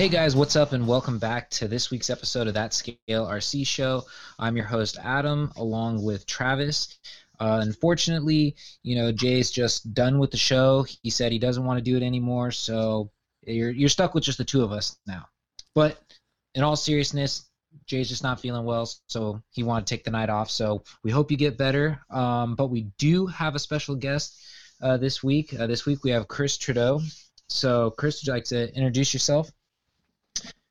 Hey guys, what's up, and welcome back to this week's episode of That Scale RC Show. I'm your host, Adam, along with Travis. Uh, unfortunately, you know, Jay's just done with the show. He said he doesn't want to do it anymore, so you're, you're stuck with just the two of us now. But in all seriousness, Jay's just not feeling well, so he wanted to take the night off. So we hope you get better. Um, but we do have a special guest uh, this week. Uh, this week we have Chris Trudeau. So, Chris, would you like to introduce yourself?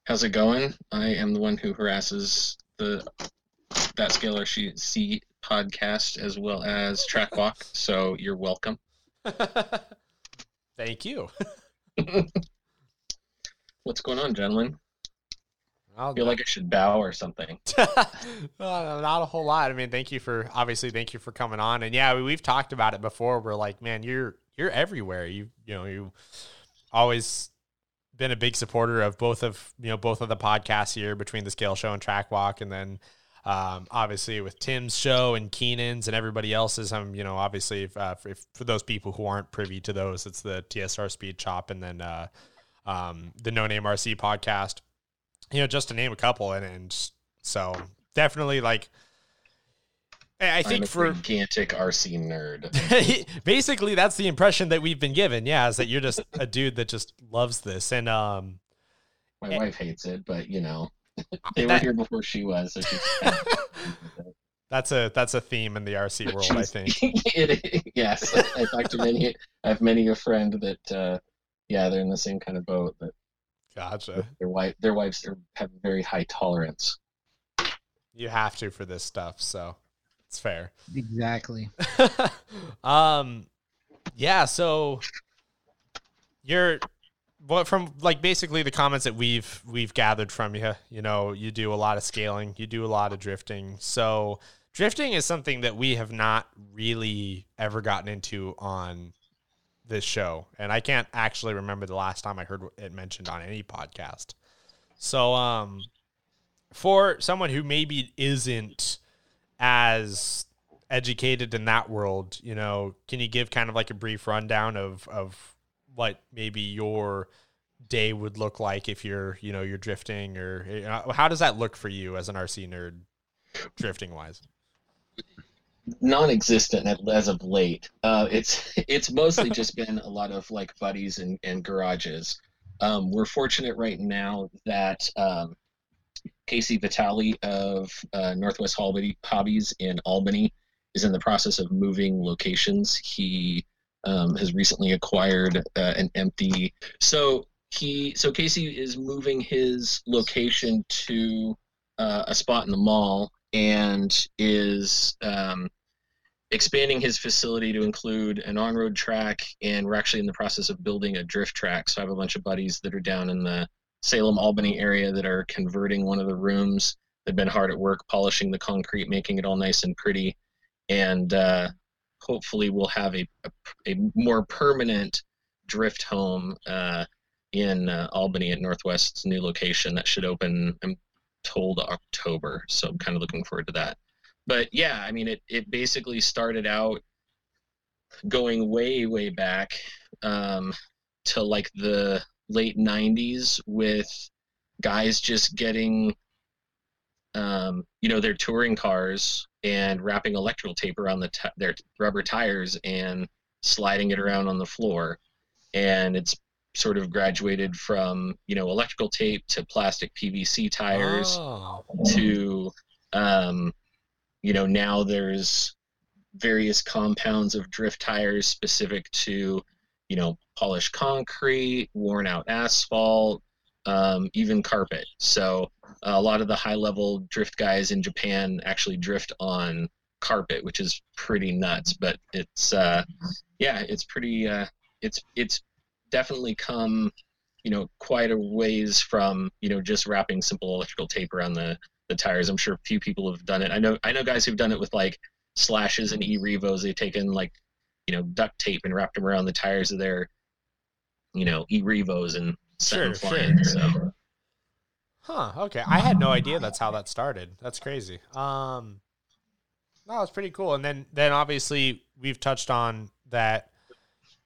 How's it going? I am the one who harasses the That Scale RC podcast as well as Track Walk, so you're welcome. Thank you. What's going on, gentlemen? I'll I feel like I should bow or something. uh, not a whole lot. I mean, thank you for obviously thank you for coming on. And yeah, we, we've talked about it before. We're like, man, you're you're everywhere. You you know you always been a big supporter of both of you know both of the podcasts here between the Scale Show and Track Walk, and then um, obviously with Tim's show and Keenan's and everybody else's. I'm you know obviously if, uh, for, for those people who aren't privy to those, it's the TSR Speed Chop and then uh, um, the No Name RC podcast. You know, just to name a couple, and and so definitely like. I think I'm a for gigantic RC nerd. basically that's the impression that we've been given. Yeah, is that you're just a dude that just loves this, and um, My Eh. wife hates it, but you know, they were here before she was. So she's that's a that's a theme in the RC world, I think. it, yes, I talked to many. I have many a friend that, uh, yeah, they're in the same kind of boat. That Gotcha. their wife, their wives are, have very high tolerance. You have to for this stuff, so it's fair. Exactly. um, yeah. So you're what from like basically the comments that we've we've gathered from you. You know, you do a lot of scaling, you do a lot of drifting. So drifting is something that we have not really ever gotten into on this show, and I can't actually remember the last time I heard it mentioned on any podcast. So, um, for someone who maybe isn't as educated in that world, you know, can you give kind of like a brief rundown of of what maybe your day would look like if you're, you know, you're drifting or know, how does that look for you as an RC nerd drifting wise? non-existent as of late. Uh, it's it's mostly just been a lot of like buddies and, and garages. Um, we're fortunate right now that um, Casey Vitale of uh, Northwest Hobby- Hobbies in Albany is in the process of moving locations. He um, has recently acquired uh, an empty. So he so Casey is moving his location to uh, a spot in the mall and is um, expanding his facility to include an on-road track and we're actually in the process of building a drift track so i have a bunch of buddies that are down in the salem albany area that are converting one of the rooms. They've been hard at work polishing the concrete making it all nice and pretty. And uh, hopefully we'll have a, a, a more permanent drift home uh, in uh, albany at northwest's new location that should open i'm told october. So i'm kind of looking forward to that. But yeah, I mean, it, it basically started out going way, way back um, to like the late 90s with guys just getting, um, you know, their touring cars and wrapping electrical tape around the t- their rubber tires and sliding it around on the floor. And it's sort of graduated from, you know, electrical tape to plastic PVC tires Oh. to um, you know now there's various compounds of drift tires specific to you know polished concrete worn out asphalt um, even carpet so a lot of the high level drift guys in japan actually drift on carpet which is pretty nuts but it's uh, yeah it's pretty uh, it's it's definitely come you know quite a ways from you know just wrapping simple electrical tape around the the tires. I'm sure a few people have done it. I know I know guys who've done it with like slashes and e-revos. They've taken like you know duct tape and wrapped them around the tires of their you know e-revos and Sure, flying. sure. So Huh. Okay. I had no idea that's how that started. That's crazy. Um, no, it's pretty cool. And then, then obviously we've touched on that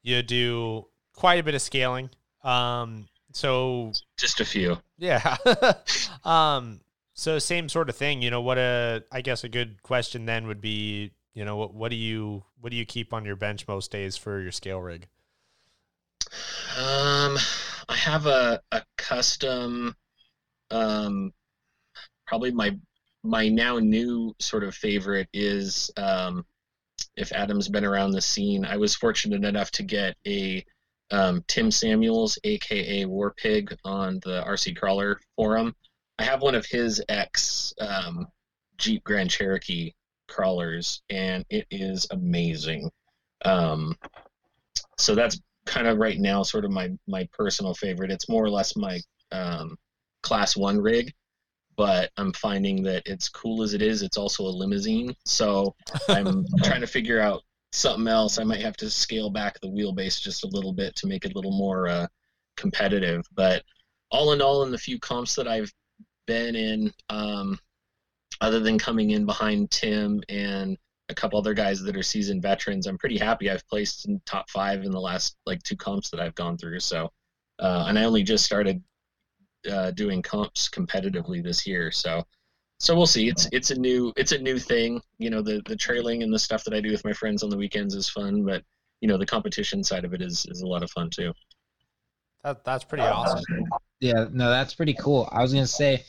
you do quite a bit of scaling. Um, so just a few. Yeah. um. So same sort of thing. You know what? A I guess a good question then would be, you know, what what do you what do you keep on your bench most days for your scale rig? Um, I have a a custom. Um, probably my my now new sort of favorite is um, if Adam's been around the scene. I was fortunate enough to get a um, Tim Samuels, aka Warpig, on the RC Crawler forum. I have one of his ex um, Jeep Grand Cherokee crawlers, and it is amazing. Um, so that's kind of right now sort of my my personal favorite. It's more or less my um, class one rig, but I'm finding that it's cool as it is. It's also a limousine, so I'm trying to figure out something else. I might have to scale back the wheelbase just a little bit to make it a little more uh, competitive. But all in all, in the few comps that I've been in, um, other than coming in behind Tim and a couple other guys that are seasoned veterans, I'm pretty happy. I've placed in top five in the last like two comps that I've gone through. So, uh, and I only just started uh, doing comps competitively this year. So, so we'll see. It's it's a new it's a new thing. You know, the the trailing and the stuff that I do with my friends on the weekends is fun, but you know, the competition side of it is is a lot of fun too. That that's pretty awesome. Yeah, no, that's pretty cool. I was gonna say,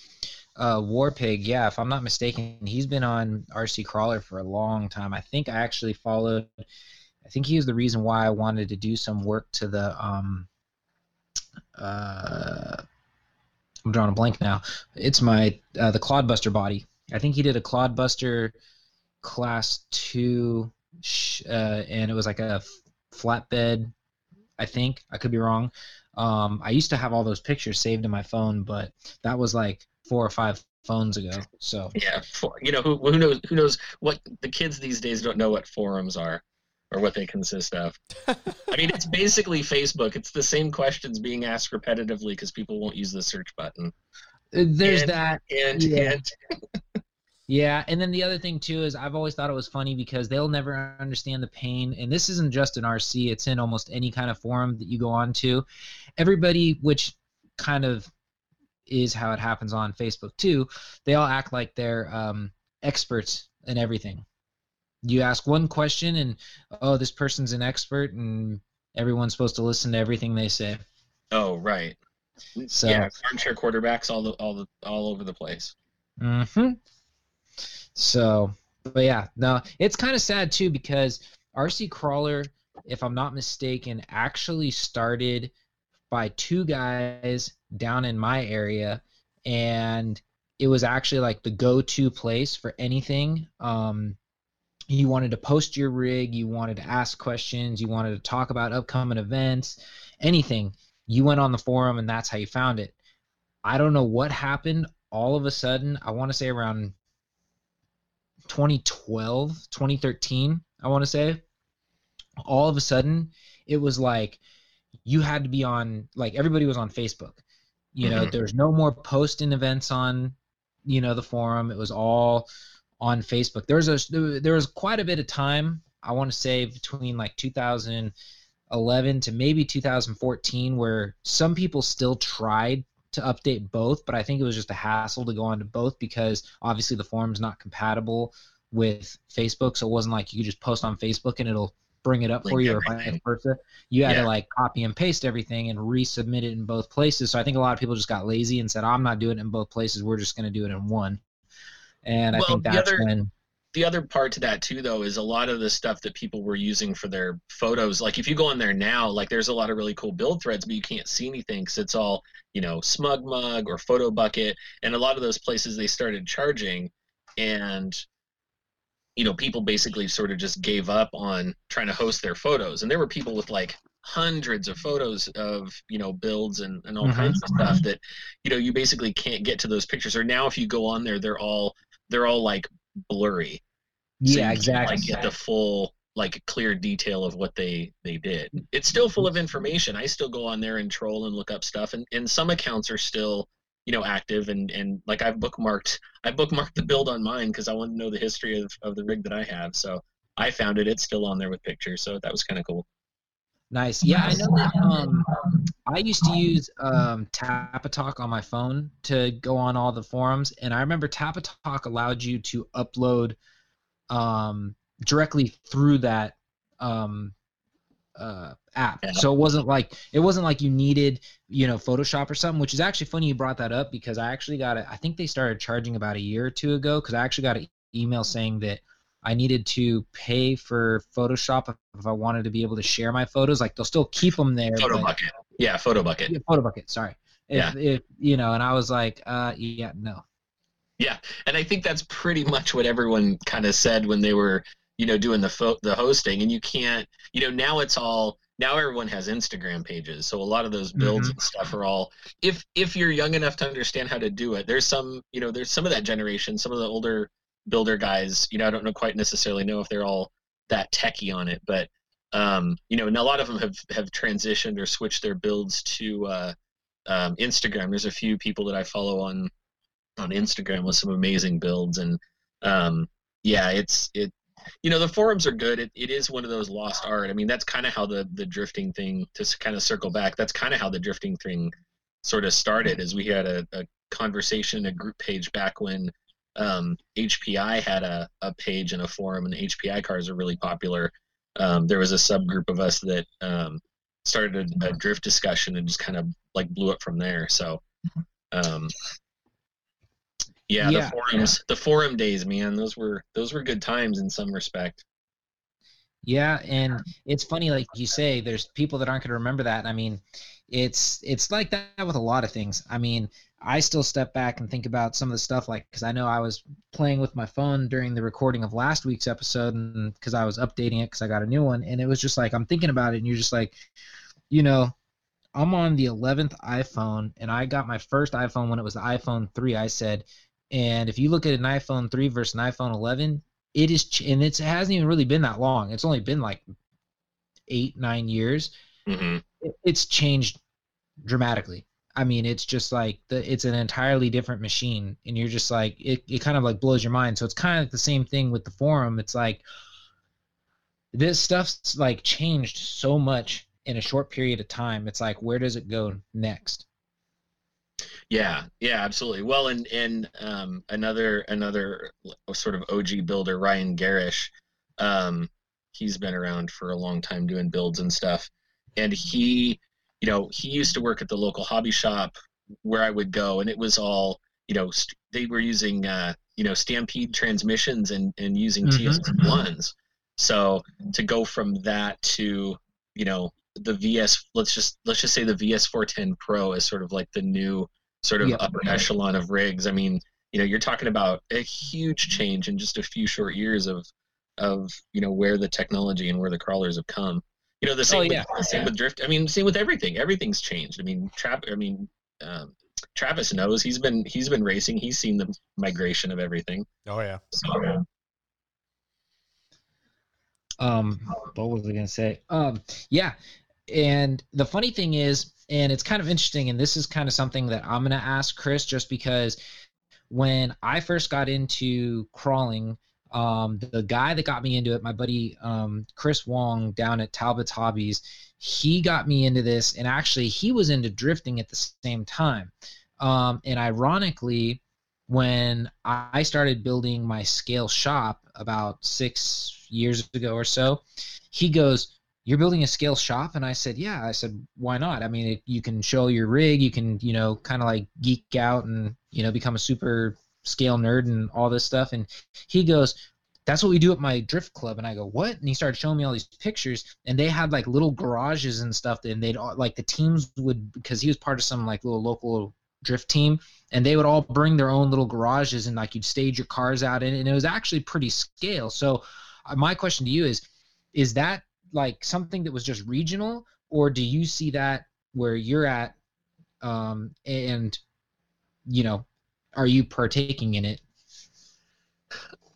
uh, Warpig. Yeah, if I'm not mistaken, he's been on RC Crawler for a long time. I think I actually followed. I think he was the reason why I wanted to do some work to the um. Uh, I'm drawing a blank now. It's my uh, the Clodbuster body. I think he did a Clodbuster class two, uh, and it was like a flatbed. I think I could be wrong. Um, I used to have all those pictures saved in my phone, but that was like four or five phones ago. So yeah, for, you know who, who knows who knows what the kids these days don't know what forums are or what they consist of. I mean, it's basically Facebook. It's the same questions being asked repetitively because people won't use the search button. There's and, that. And, yeah. and yeah, and then the other thing too is I've always thought it was funny because they'll never understand the pain, and this isn't just in RC; it's in almost any kind of forum that you go on to. Everybody, which kind of is how it happens on Facebook too, they all act like they're um, experts in everything. You ask one question and oh this person's an expert and everyone's supposed to listen to everything they say. Oh right. So yeah armchair quarterbacks all the all the all over the place. Mm-hmm so but yeah no it's kind of sad too because rc crawler if i'm not mistaken actually started by two guys down in my area and it was actually like the go-to place for anything um, you wanted to post your rig, you wanted to ask questions, you wanted to talk about upcoming events, anything, you went on the forum and that's how you found it. I don't know what happened all of a sudden. I want to say around 2012, 2013, I want to say. All of a sudden, it was like you had to be on, like everybody was on Facebook. You know, mm-hmm. there's no more posting events on, you know, the forum. It was all on Facebook. There was a there was quite a bit of time. I want to say between like 2011 to maybe 2014, where some people still tried to update both, but I think it was just a hassle to go onto both because obviously the forum's not compatible with Facebook, so it wasn't like you could just post on Facebook and it'll bring it up Link for you everything. or vice versa. You had yeah. to like copy and paste everything and resubmit it in both places. So I think a lot of people just got lazy and said, "I'm not doing it in both places. We're just going to do it in one." and well, I think that's other, when the other part to that too though is a lot of the stuff that people were using for their photos like if you go on there now like there's a lot of really cool build threads but you can't see anything because it's all you know SmugMug or Photobucket and a lot of those places they started charging and you know people basically sort of just gave up on trying to host their photos and there were people with like hundreds of photos of you know builds and, and all mm-hmm. kinds of stuff that you know you basically can't get to those pictures or now if you go on there they're all they're all like blurry so yeah exactly like get the full like clear detail of what they they did. It's still full of information. I still go on there and troll and look up stuff and, and some accounts are still you know active and and like i've bookmarked i bookmarked the build on mine because i want to know the history of, of the rig that i have so i found it. It's still on there with pictures so that was kind of cool Nice. Yeah, I know that. Um, I used to use um, Tapatalk on my phone to go on all the forums, and I remember Tapatalk allowed you to upload um, directly through that um, uh, app. So it wasn't like it wasn't like you needed you know Photoshop or something. Which is actually funny you brought that up because I actually got it. I think they started charging about a year or two ago because I actually got an email saying that I needed to pay for Photoshop if I wanted to be able to share my photos. Like they'll still keep them there. Photo but, bucket. Yeah, Photobucket. Yeah, Photobucket. Sorry. If, yeah. If, you know, and I was like, uh, yeah, no. Yeah, and I think that's pretty much what everyone kind of said when they were, you know, doing the fo- the hosting. And you can't, you know, now it's all now everyone has Instagram pages, so a lot of those builds mm-hmm. and stuff are all. If if you're young enough to understand how to do it, there's some, you know, there's some of that generation, some of the older builder guys, you know, I don't know quite necessarily know if they're all that techy on it, but um, you know, and a lot of them have have transitioned or switched their builds to uh, um, Instagram. There's a few people that I follow on on Instagram with some amazing builds, and um, yeah, it's it. You know, the forums are good. It, it is one of those lost art. I mean, that's kind of how the the drifting thing to kind of circle back. That's kind of how the drifting thing sort of started. Is we had a, a conversation, a group page back when um, HPI had a, a page and a forum, and HPI cars are really popular. Um, there was a subgroup of us that um, started a, a, drift discussion and just kind of like blew up from there. So, um, yeah, yeah, the forums, yeah. the forum days, man, those were those were good times in some respect. Yeah, and it's funny, like you say, there's people that aren't going to remember that. I mean, it's it's like that with a lot of things. I mean, I still step back and think about some of the stuff like because I know I was playing with my phone during the recording of last week's episode and because I was updating it because I got a new one and it was just like I'm thinking about it and you're just like, you know, I'm on the 11th iPhone and I got my first iPhone when it was the iPhone 3. I said, and if you look at an iPhone 3 versus an iPhone 11, it is ch- and it hasn't even really been that long. It's only been like eight nine years. Mm-hmm. It, it's changed dramatically I mean, it's just like the it's an entirely different machine, and you're just like it. It kind of like blows your mind. So it's kind of like the same thing with the forum. It's like this stuff's like changed so much in a short period of time. It's like where does it go next? Yeah, yeah, absolutely. Well, and and um, another another sort of OG builder, Ryan Garish, um, he's been around for a long time doing builds and stuff, and he you know, he used to work at the local hobby shop where I would go, and it was all, you know, st- they were using, uh, you know, Stampede transmissions and, and using mm-hmm. TS ones. So to go from that to, you know, the VS, let's just let's just say the VS410 Pro is sort of like the new sort of yep. upper echelon of rigs. I mean, you know, you're talking about a huge change in just a few short years of of you know where the technology and where the crawlers have come. You know, the same, oh, yeah. with, the same yeah. with drift. I mean, same with everything. Everything's changed. I mean, trap. I mean, um, Travis knows. He's been he's been racing. He's seen the migration of everything. Oh yeah. So, um, what was I gonna say? Um, yeah, and the funny thing is, and it's kind of interesting, and this is kind of something that I'm gonna ask Chris, just because when I first got into crawling, um, the guy that got me into it, my buddy um, Chris Wong down at Talbot's Hobbies, he got me into this, and actually he was into drifting at the same time. Um, and ironically, when I started building my scale shop about six years ago or so, he goes, "You're building a scale shop?" And I said, "Yeah." I said, "Why not? I mean, it, you can show your rig, you can, you know, kind of like geek out and you know become a super scale nerd and all this stuff. And he goes, that's what we do at my drift club and i go what and he started showing me all these pictures and they had like little garages and stuff and they'd like the teams would because he was part of some like little local drift team and they would all bring their own little garages and like you'd stage your cars out in and it was actually pretty scale so uh, my question to you is is that like something that was just regional or do you see that where you're at um, and you know are you partaking in it?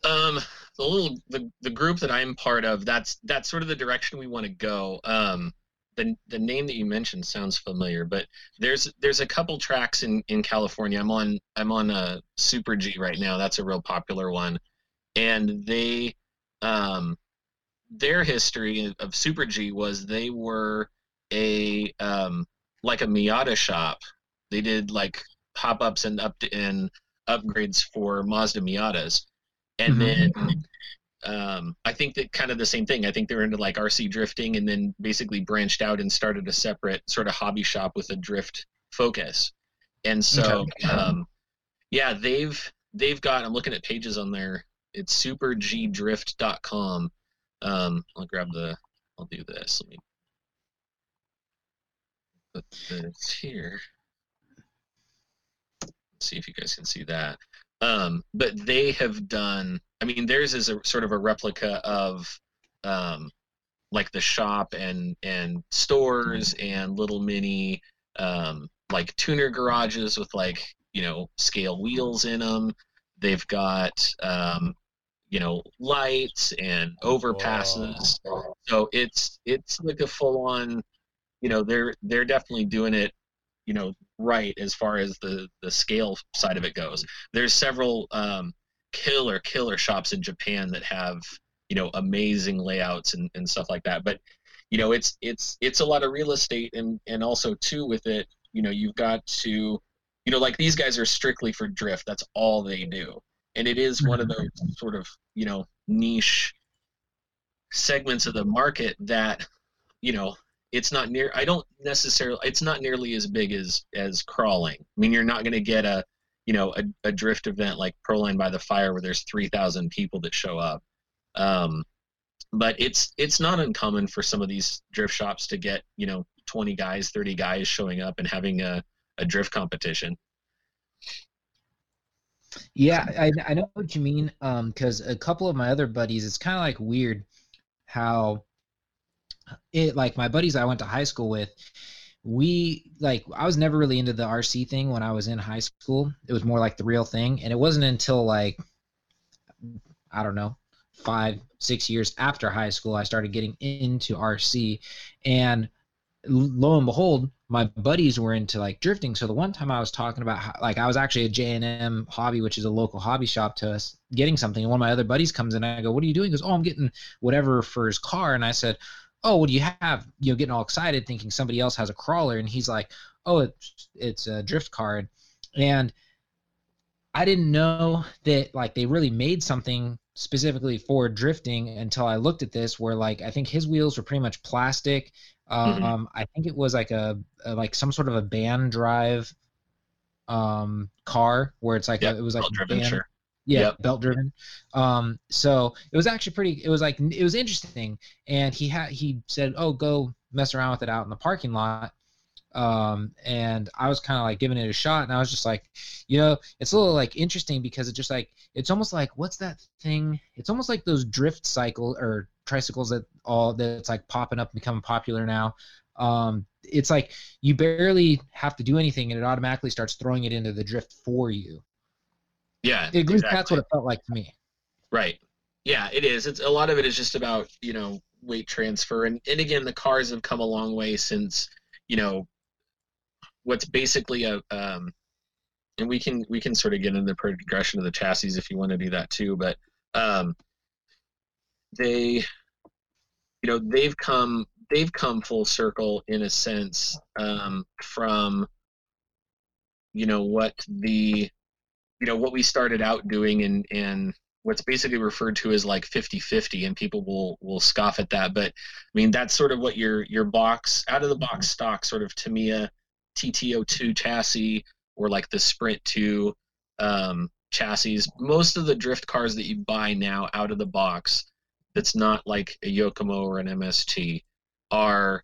Um, the little the, the group that I'm part of, that's that's sort of the direction we want to go. Um, the the name that you mentioned sounds familiar, but there's there's a couple tracks in in California. I'm on I'm on a Super G right now. That's a real popular one, and they um their history of Super G was they were a um, like a Miata shop. They did like pop ups and up and upgrades for Mazda Miatas, and Mhm. then um, I think that kind of the same thing. I think they were into like RC drifting, and then basically branched out and started a separate sort of hobby shop with a drift focus. And so, Okay. um, yeah, they've they've got. I'm looking at pages on there. It's supergdrift.com. Um, I'll grab the. I'll do this. Let me put this here. See if you guys can see that. Um, but they have done. I mean, theirs is a sort of a replica of, um, like the shop and and stores and little mini, um, like tuner garages with like you know scale wheels in them. They've got um, you know lights and overpasses. So it's it's like a full on. You know, they're they're definitely doing it you know right as far as the the scale side of it goes. There's several um killer killer shops in japan that have you know amazing layouts and, and stuff like that. But you know it's it's it's a lot of real estate and and also too with it you know you've got to you know like these guys are strictly for drift. That's all they do. And it is one of those sort of you know niche segments of the market that you know it's not near i don't necessarily it's not nearly as big as as crawling i mean you're not going to get a you know a, a drift event like proline by the fire where there's 3000 people that show up um, but it's it's not uncommon for some of these drift shops to get you know 20 guys 30 guys showing up and having a, a drift competition Yeah, I, I know what you mean. Um, because a couple of my other buddies, it's kind of like weird how it like my buddies I went to high school with. We like I was never really into the RC thing when I was in high school. It was more like the real thing, and it wasn't until like I don't know five six years after high school I started getting into RC, and lo and behold, my buddies were into like drifting. So the one time I was talking about how, like I was actually at J and M Hobby, which is a local hobby shop to us, getting something. And one of my other buddies comes in. And I go, "What are you doing?" He goes, "Oh, I'm getting whatever for his car." And I said, "Oh, what do you have?" You know, getting all excited, thinking somebody else has a crawler. And he's like, "Oh, it's it's a drift card," and I didn't know that like they really made something specifically for drifting until I looked at this where like I think his wheels were pretty much plastic. Um, Mhm. I think it was like a, a like some sort of a band drive um car where it's like Yeah, a, it was like a band, sure yeah Yep. belt driven. Um so it was actually pretty it was like it was interesting. And he had he said oh go mess around with it out in the parking lot. Um and i was kind of like giving it a shot. And i was just like you know it's a little like interesting because it just like it's almost like what's that thing? It's almost like those drift cycle or tricycles that all that's like popping up and becoming popular now. Um it's like you barely have to do anything and it automatically starts throwing it into the drift for you yeah at least exactly. that's what it felt like to me Right. Yeah, it is. It's a lot of it is just about you know weight transfer, and and again, the cars have come a long way since you know what's basically a um, and we can we can sort of get into the progression of the chassis if you want to do that too, but um, they you know they've come they've come full circle in a sense um, from you know what the you know what we started out doing and and what's basically referred to as like 50-50 and people will will scoff at that. But i mean that's sort of what your your box out of the box stock sort of tamiya TT02 chassis or like the sprint 2 um, chassis. Most of the drift cars that you buy now out of the box that's not like a yokomo or an mst are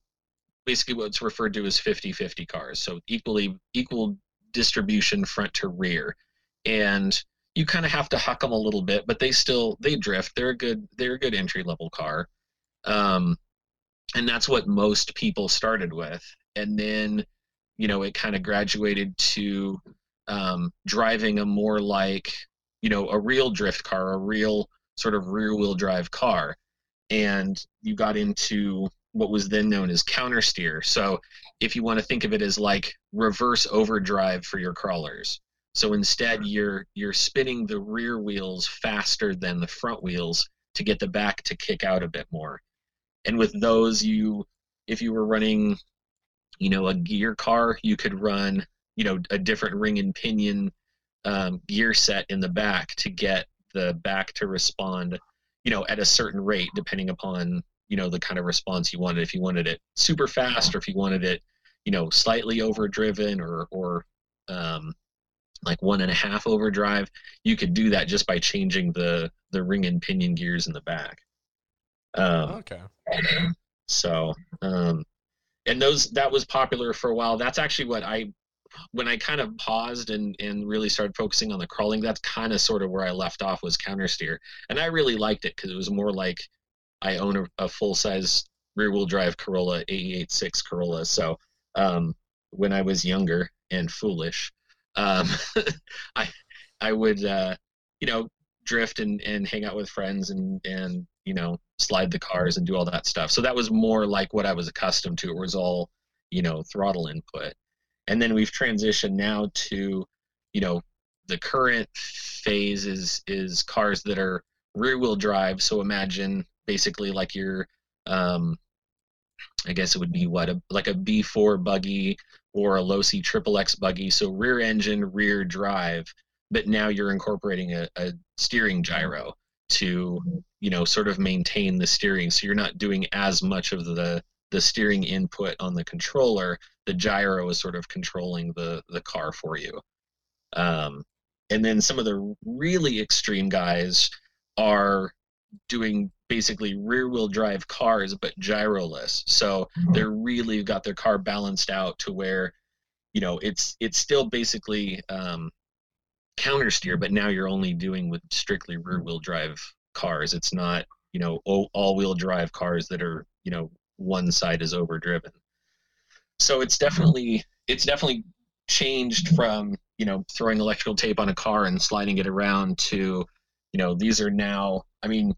basically what's referred to as 50-50 cars. So equally equal distribution front to rear and you kind of have to huck them a little bit, but they still they drift. They're a good they're a good entry level car, um, and that's what most people started with. And then, you know, it kind of graduated to um, driving a more like you know a real drift car, a real sort of rear wheel drive car, and you got into what was then known as counter steer. So if you want to think of it as like reverse overdrive for your crawlers. So instead, you're you're spinning the rear wheels faster than the front wheels to get the back to kick out a bit more. And with those, you if you were running, you know, a gear car, you could run, you know, a different ring and pinion um, gear set in the back to get the back to respond, you know, at a certain rate, depending upon you know the kind of response you wanted. If you wanted it super fast, or if you wanted it, you know, slightly overdriven, or or um, like one and a half overdrive, you could do that just by changing the the ring and pinion gears in the back. Um, Okay. so, um, and those that was popular for a while. That's actually what I, when I kind of paused and and really started focusing on the crawling. That's kind of sort of where I left off was counter steer, and I really liked it because it was more like I own a, a full size rear wheel drive Corolla, AE86 Corolla. So, um, when I was younger and foolish, um, I I would uh, you know drift and, and hang out with friends and and you know slide the cars and do all that stuff. So that was more like what I was accustomed to. It was all you know throttle input, and then we've transitioned now to you know the current phase is is cars that are rear wheel drive. So imagine basically like your um, I guess it would be what a, like a B4 buggy or a Losi Triple X buggy. So rear engine, rear drive, but now you're incorporating a, a steering gyro to you know sort of maintain the steering. So you're not doing as much of the the steering input on the controller. The gyro is sort of controlling the the car for you. Um, and then some of the really extreme guys are doing basically rear wheel drive cars but gyroless. So they're really got their car balanced out to where you know it's it's still basically um, counter steer but now you're only doing with strictly rear wheel drive cars. It's not you know all wheel drive cars that are you know one side is overdriven. So it's definitely it's definitely changed from you know throwing electrical tape on a car and sliding it around to you know these are now i mean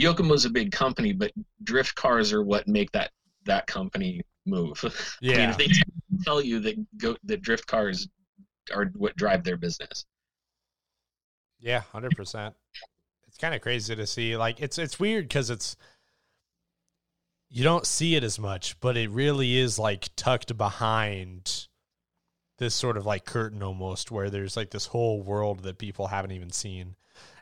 Yokomo's a big company, but drift cars are what make that that company move. Yeah. I mean, if they tell you that go that drift cars are what drive their business. Yeah, hundred percent. It's kind of crazy to see. Like it's it's weird because it's you don't see it as much, but it really is like tucked behind this sort of like curtain almost, where there's like this whole world that people haven't even seen.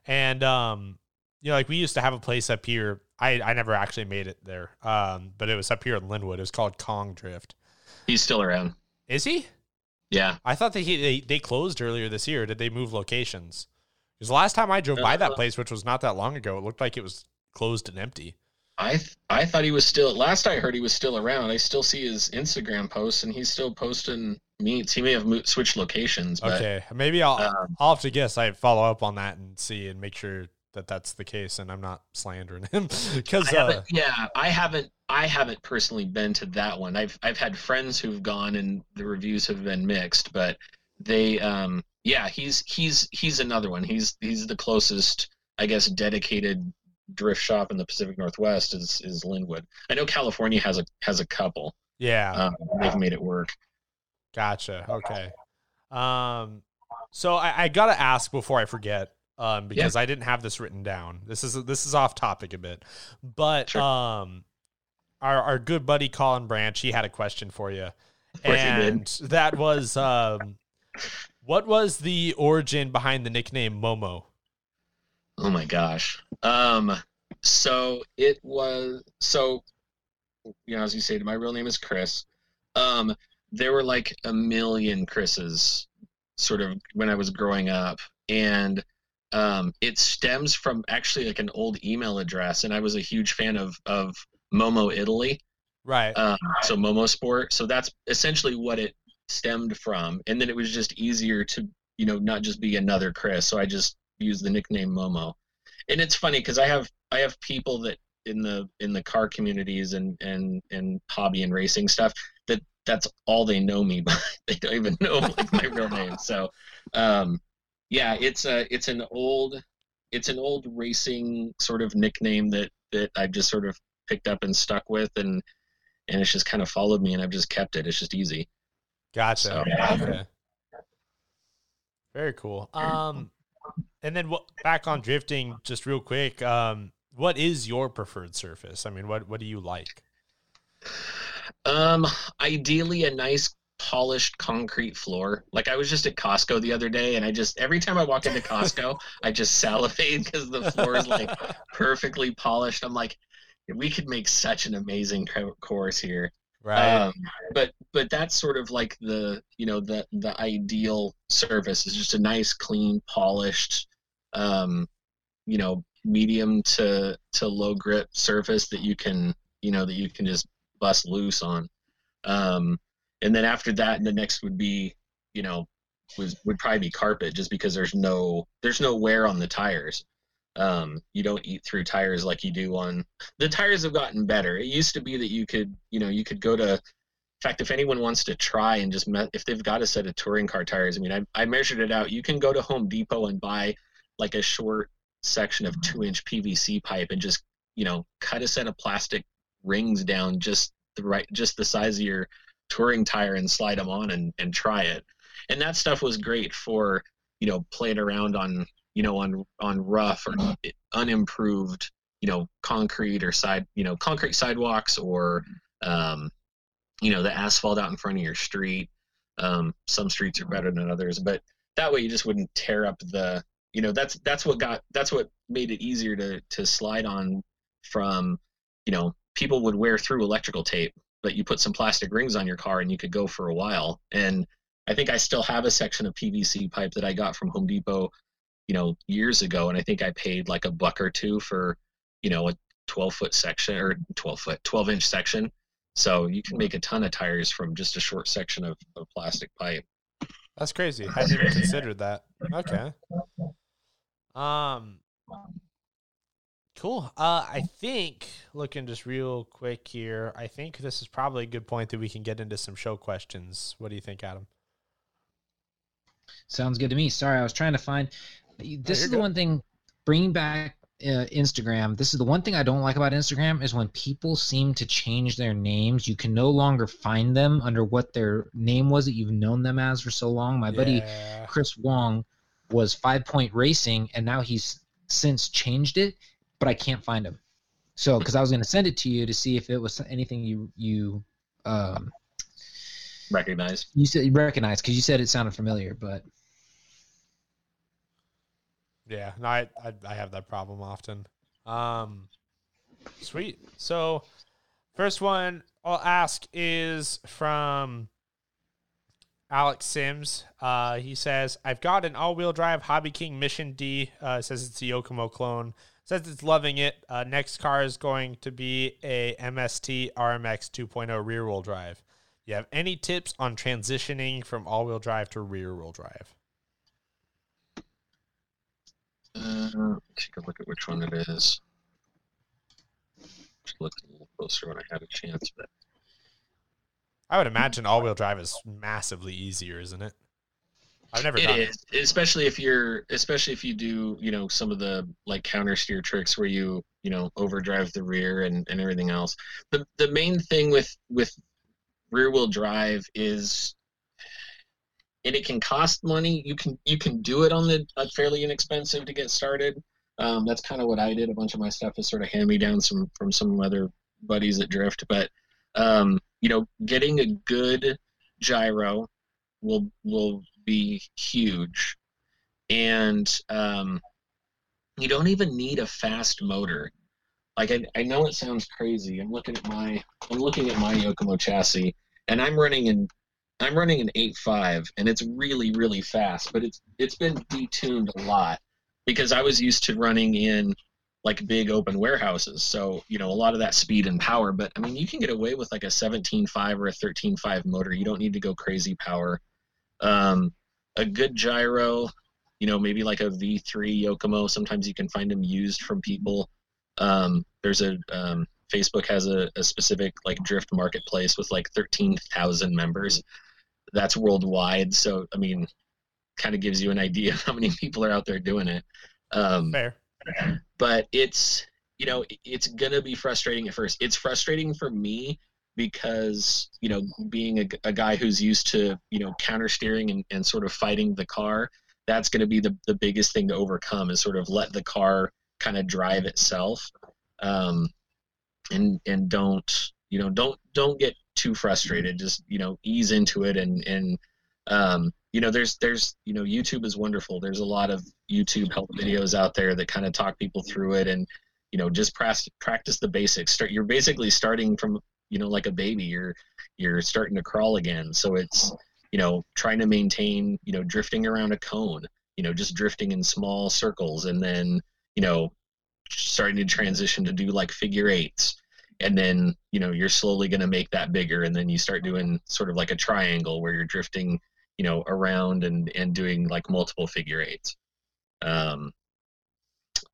And um, you know, like we used to have a place up here. I I never actually made it there, um, but it was up here in Lynnwood. It was called Kong Drift. He's still around. Is he? Yeah. I thought that he they, they closed earlier this year. Did they move locations? Because the last time I drove by that Uh, place, which was not that long ago, it looked like it was closed and empty. I th- I thought he was still. Last I heard, he was still around. I still see his Instagram posts, and he's still posting meets. He may have moved, switched locations, but Okay, maybe I'll um, I'll have to guess. I follow up on that and see and make sure that that's the case, and I'm not slandering him because uh, yeah, I haven't. I haven't personally been to that one. I've I've had friends who've gone, and the reviews have been mixed. But they, um, yeah, he's he's he's another one. He's he's the closest, I guess, dedicated drift shop in the Pacific Northwest is is Lynnwood. I know California has a has a couple. yeah, Um, they've made it work. Gotcha. Okay. Um, so I, I gotta ask before I forget, um, because I didn't have this written down. This is this is off topic a bit, but Sure. um, our our good buddy Colin Branch, he had a question for you, Of course he did. and that was um, what was the origin behind the nickname Momo? Oh my gosh. Um so it was so you know as you say my real name is Chris. Um there were like a million Chris's sort of when I was growing up and um it stems from actually like an old email address and I was a huge fan of of Momo Italy. Right. Um, so Momo Sport. So that's essentially what it stemmed from. And then it was just easier to, you know, not just be another Chris. So I just used the nickname Momo. And it's funny because I have I have people that in the in the car communities and and and hobby and racing stuff that that's all they know me by. they don't even know like my real name. So um yeah, it's a it's an old it's an old racing sort of nickname that that I've just sort of picked up and stuck with and and it's just kind of followed me and I've just kept it. It's just easy. Gotcha. So- Okay. Very cool. Um, and then what, back on drifting, just real quick. Um, what is your preferred surface? I mean, what what do you like? Um, ideally a nice polished concrete floor. Like I was just at Costco the other day, and I just every time I walk into Costco, I just salivate because the floor is like perfectly polished. I'm like, we could make such an amazing course here. Right. Um, but but that's sort of like the you know the the ideal surface is just a nice, clean, polished, um, you know, medium to to low grip surface that you can you know that you can just bust loose on. Um, and then after that, and the next would be, you know, was would probably be carpet, just because there's no there's no wear on the tires. Um, you don't eat through tires like you do on the tires have gotten better. It used to be that you could, you know, you could go to. In fact, if anyone wants to try and just if they've got a set of touring car tires, I mean, I, I measured it out. You can go to Home Depot and buy like a short section of two inch PVC pipe and just you know cut a set of plastic rings down just the right just the size of your touring tire and slide them on and, and try it. And that stuff was great for, you know, playing around on, you know, on on rough or unimproved, you know, concrete or side, you know, concrete sidewalks or um, you know, the asphalt out in front of your street. Um, some streets are better than others, but that way you just wouldn't tear up the you know that's that's what got that's what made it easier to to slide on from you know people would wear through electrical tape but you put some plastic rings on your car and you could go for a while. And I think I still have a section of PVC pipe that I got from Home Depot, you know, years ago, and I think I paid like a buck or two for, you know, a 12 foot section or 12 foot, 12 inch section. So you can make a ton of tires from just a short section of, of plastic pipe. That's crazy. I hadn't even considered that. Okay. Um, Cool. Uh, I think looking just real quick here, I think this is probably a good point that we can get into some show questions. What do you think, Adam? Sounds good to me. Sorry, I was trying to find. This is the one thing. Bringing back uh, Instagram. This is the one thing I don't like about Instagram is when people seem to change their names. You can no longer find them under what their name was that you've known them as for so long. My yeah. buddy Chris Wong was Five Point Racing, and now he's since changed it but I can't find them. So, because I was going to send it to you to see if it was anything you you um, recognize. You said you recognize because you said it sounded familiar, but yeah, no, I, I, I have that problem often. Um, sweet. So, first one I'll ask is from Alex Sims. Uh, he says, "I've got an all-wheel drive Hobby King Mission D. Uh, says it's a Yokomo clone says it's loving it. Uh, next car is going to be a MST RMX 2.0 rear wheel drive. You have any tips on transitioning from all wheel drive to rear wheel drive? Uh, take a look at which one it is. Just look a little closer when I had a chance, but I would imagine all wheel drive is massively easier, isn't it? I've never. It is, it. especially if you're, especially if you do, you know, some of the like counter steer tricks where you, you know, overdrive the rear and and everything else. The the main thing with with rear wheel drive is, and it can cost money. You can you can do it on the uh, fairly inexpensive to get started. Um, that's kind of what I did. A bunch of my stuff is sort of hand me down some from some other buddies that drift, but um, you know, getting a good gyro will will be huge, and um, you don't even need a fast motor. Like I, I know it sounds crazy. I'm looking at my I'm looking at my Yokomo chassis, and I'm running in I'm running an 8.5, and it's really really fast. But it's it's been detuned a lot because I was used to running in like big open warehouses. So, you know, a lot of that speed and power, but I mean, you can get away with like a 17.5 or a 13.5 motor. You don't need to go crazy power. Um, a good gyro, you know, maybe like a V3 Yokomo. Sometimes you can find them used from people. Um, there's a um, Facebook has a, a, specific like drift marketplace with like 13,000 members. That's worldwide. So I mean, kind of gives you an idea of how many people are out there doing it. Um, Fair. But it's you know it's gonna be frustrating at first. It's frustrating for me because you know being a, a guy who's used to you know counter steering and, and sort of fighting the car that's going to be the, the biggest thing to overcome is sort of let the car kind of drive itself. Um, and and don't you know don't don't get too frustrated. Just you know ease into it and and um, you know there's there's you know youtube is wonderful. There's a lot of youtube help videos out there that kind of talk people through it and you know just practice practice the basics. Start you're basically starting from you know like a baby you're you're starting to crawl again. So it's you know trying to maintain you know drifting around a cone you know just drifting in small circles and then you know starting to transition to do like figure eights. And then you know you're slowly going to make that bigger and then you start doing sort of like a triangle where you're drifting you know around and and doing like multiple figure eights. Um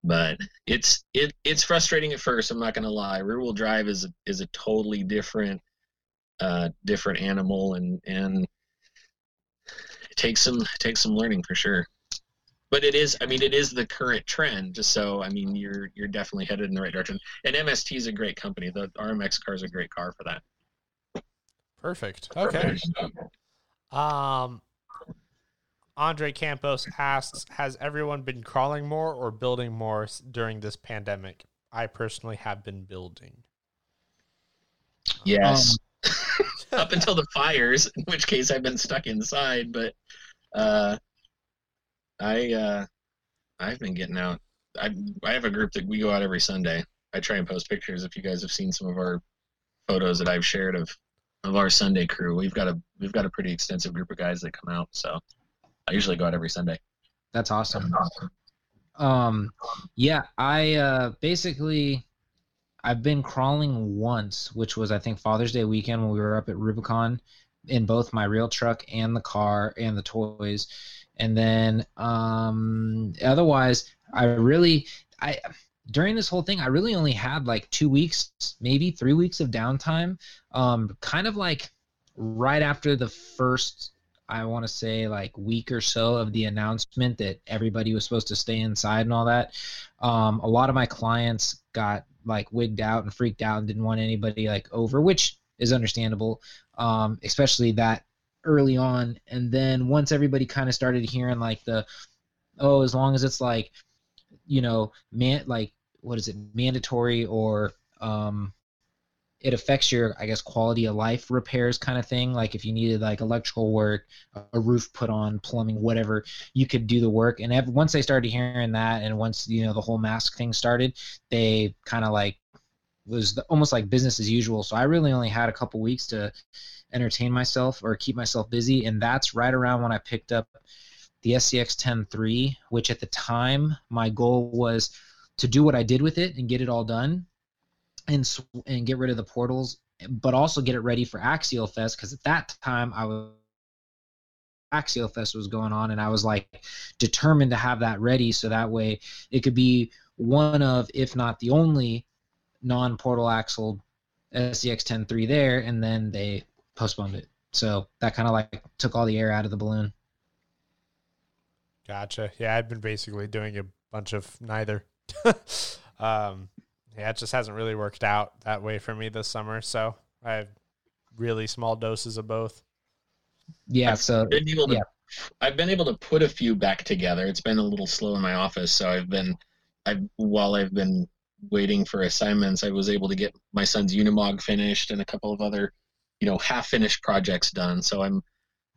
but it's it it's frustrating at first i'm not going to lie. Rear wheel drive is is a totally different uh different animal and and it takes some it takes some learning for sure. But it is i mean it is the current trend so i mean you're you're definitely headed in the right direction. And mst is a great company. The rmx car is a great car for that. Perfect. Okay. Um, Andre Campos asks, has everyone been crawling more or building more during this pandemic? I personally have been building. yes up until the fires in which case i've been stuck inside but uh i uh i've been getting out i i have a group that we go out every sunday i try and post pictures if you guys have seen some of our photos that i've shared of of our sunday crew we've got a we've got a pretty extensive group of guys that come out so i usually go out every sunday. That's awesome. Um, yeah, I uh, basically I've been crawling once, which was I think Father's Day weekend when we were up at Rubicon in both my real truck and the car and the toys, and then um, otherwise I really I during this whole thing I really only had like two weeks, maybe three weeks of downtime, um, kind of like right after the first I want to say like week or so of the announcement that everybody was supposed to stay inside and all that. Um, a lot of my clients got like wigged out and freaked out and didn't want anybody like over, which is understandable, um, especially that early on. And then once everybody kind of started hearing like the, oh, as long as it's like, you know, man, like what is it, mandatory or um, it affects your i guess quality of life repairs kind of thing. Like if you needed like electrical work a roof put on plumbing whatever you could do the work. And once they started hearing that and once you know the whole mask thing started they kind of like was the, almost like business as usual. So i really only had a couple weeks to entertain myself or keep myself busy. And that's right around when i picked up the scx 10.3 which at the time my goal was to do what i did with it and get it all done and and get rid of the portals, but also get it ready for Axial Fest because at that time I was Axial Fest was going on, and I was like determined to have that ready so that way it could be one of, if not the only, non-portal axle SCX 10.3 there, and then they postponed it. So that kind of like took all the air out of the balloon. Gotcha. Yeah, I've been basically doing a bunch of neither. um, yeah, it just hasn't really worked out that way for me this summer. So I have really small doses of both. Yeah. So been able to, yeah. I've been able to put a few back together. It's been a little slow in my office, so I've been, I've while I've been waiting for assignments, I was able to get my son's Unimog finished and a couple of other, you know, half-finished projects done. So I'm,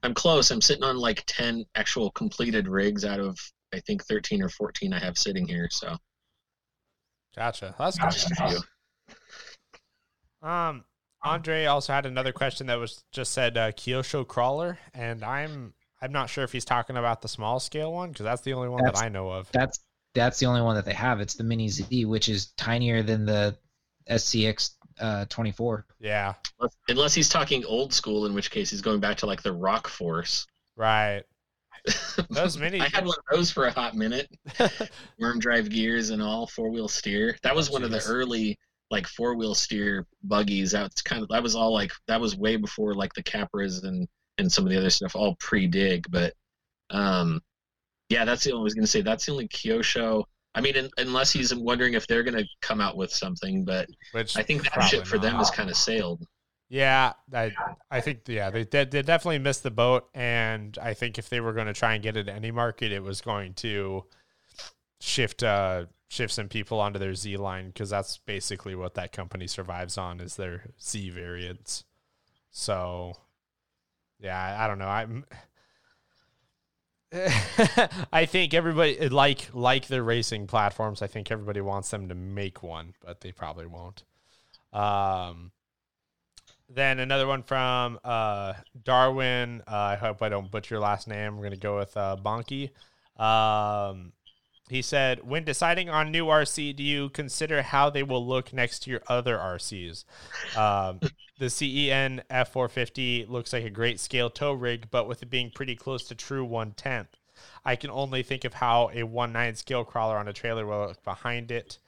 I'm close. I'm sitting on like ten actual completed rigs out of I think thirteen or fourteen I have sitting here. So Gotcha. That's good. just a. Um, Andre also had another question that was just said uh, Kyosho crawler, and I'm I'm not sure if he's talking about the small scale one because that's the only one That's- that I know of. that's that's the only one that they have. It's the Mini Z, which is tinier than the SCX uh, 24. Yeah, Unless, unless he's talking old school, in which case he's going back to like the Rock Force. right. Those mini. I had one of those for a hot minute. Worm drive gears and all, four wheel steer. That was Oh, one of the early like four wheel steer buggies. That's kind of that was all like that was way before like the Capras and and some of the other stuff, all pre dig. But um, yeah, that's the only I was gonna say. That's the only Kyosho. I mean, un unless he's wondering if they're gonna come out with something, but which I think that shit for them is kind of sailed. Yeah, I I think yeah they they definitely missed the boat, and I think if they were going to try and get it any market, it was going to shift uh shift some people onto their Z line because that's basically what that company survives on is their Z variants. So, yeah, I, I don't know. I'm. I think everybody like like the racing platforms. I think everybody wants them to make one, but they probably won't. Um, then another one from uh, Darwin. Uh, I hope I don't butcher your last name. We're gonna go with uh, Bonky. Um, he said, when deciding on new RC, do you consider how they will look next to your other RCs? Um, the CEN F450 looks like a great scale tow rig, but with it being pretty close to true one tenth. I can only think of how a one nine scale crawler on a trailer will look behind it.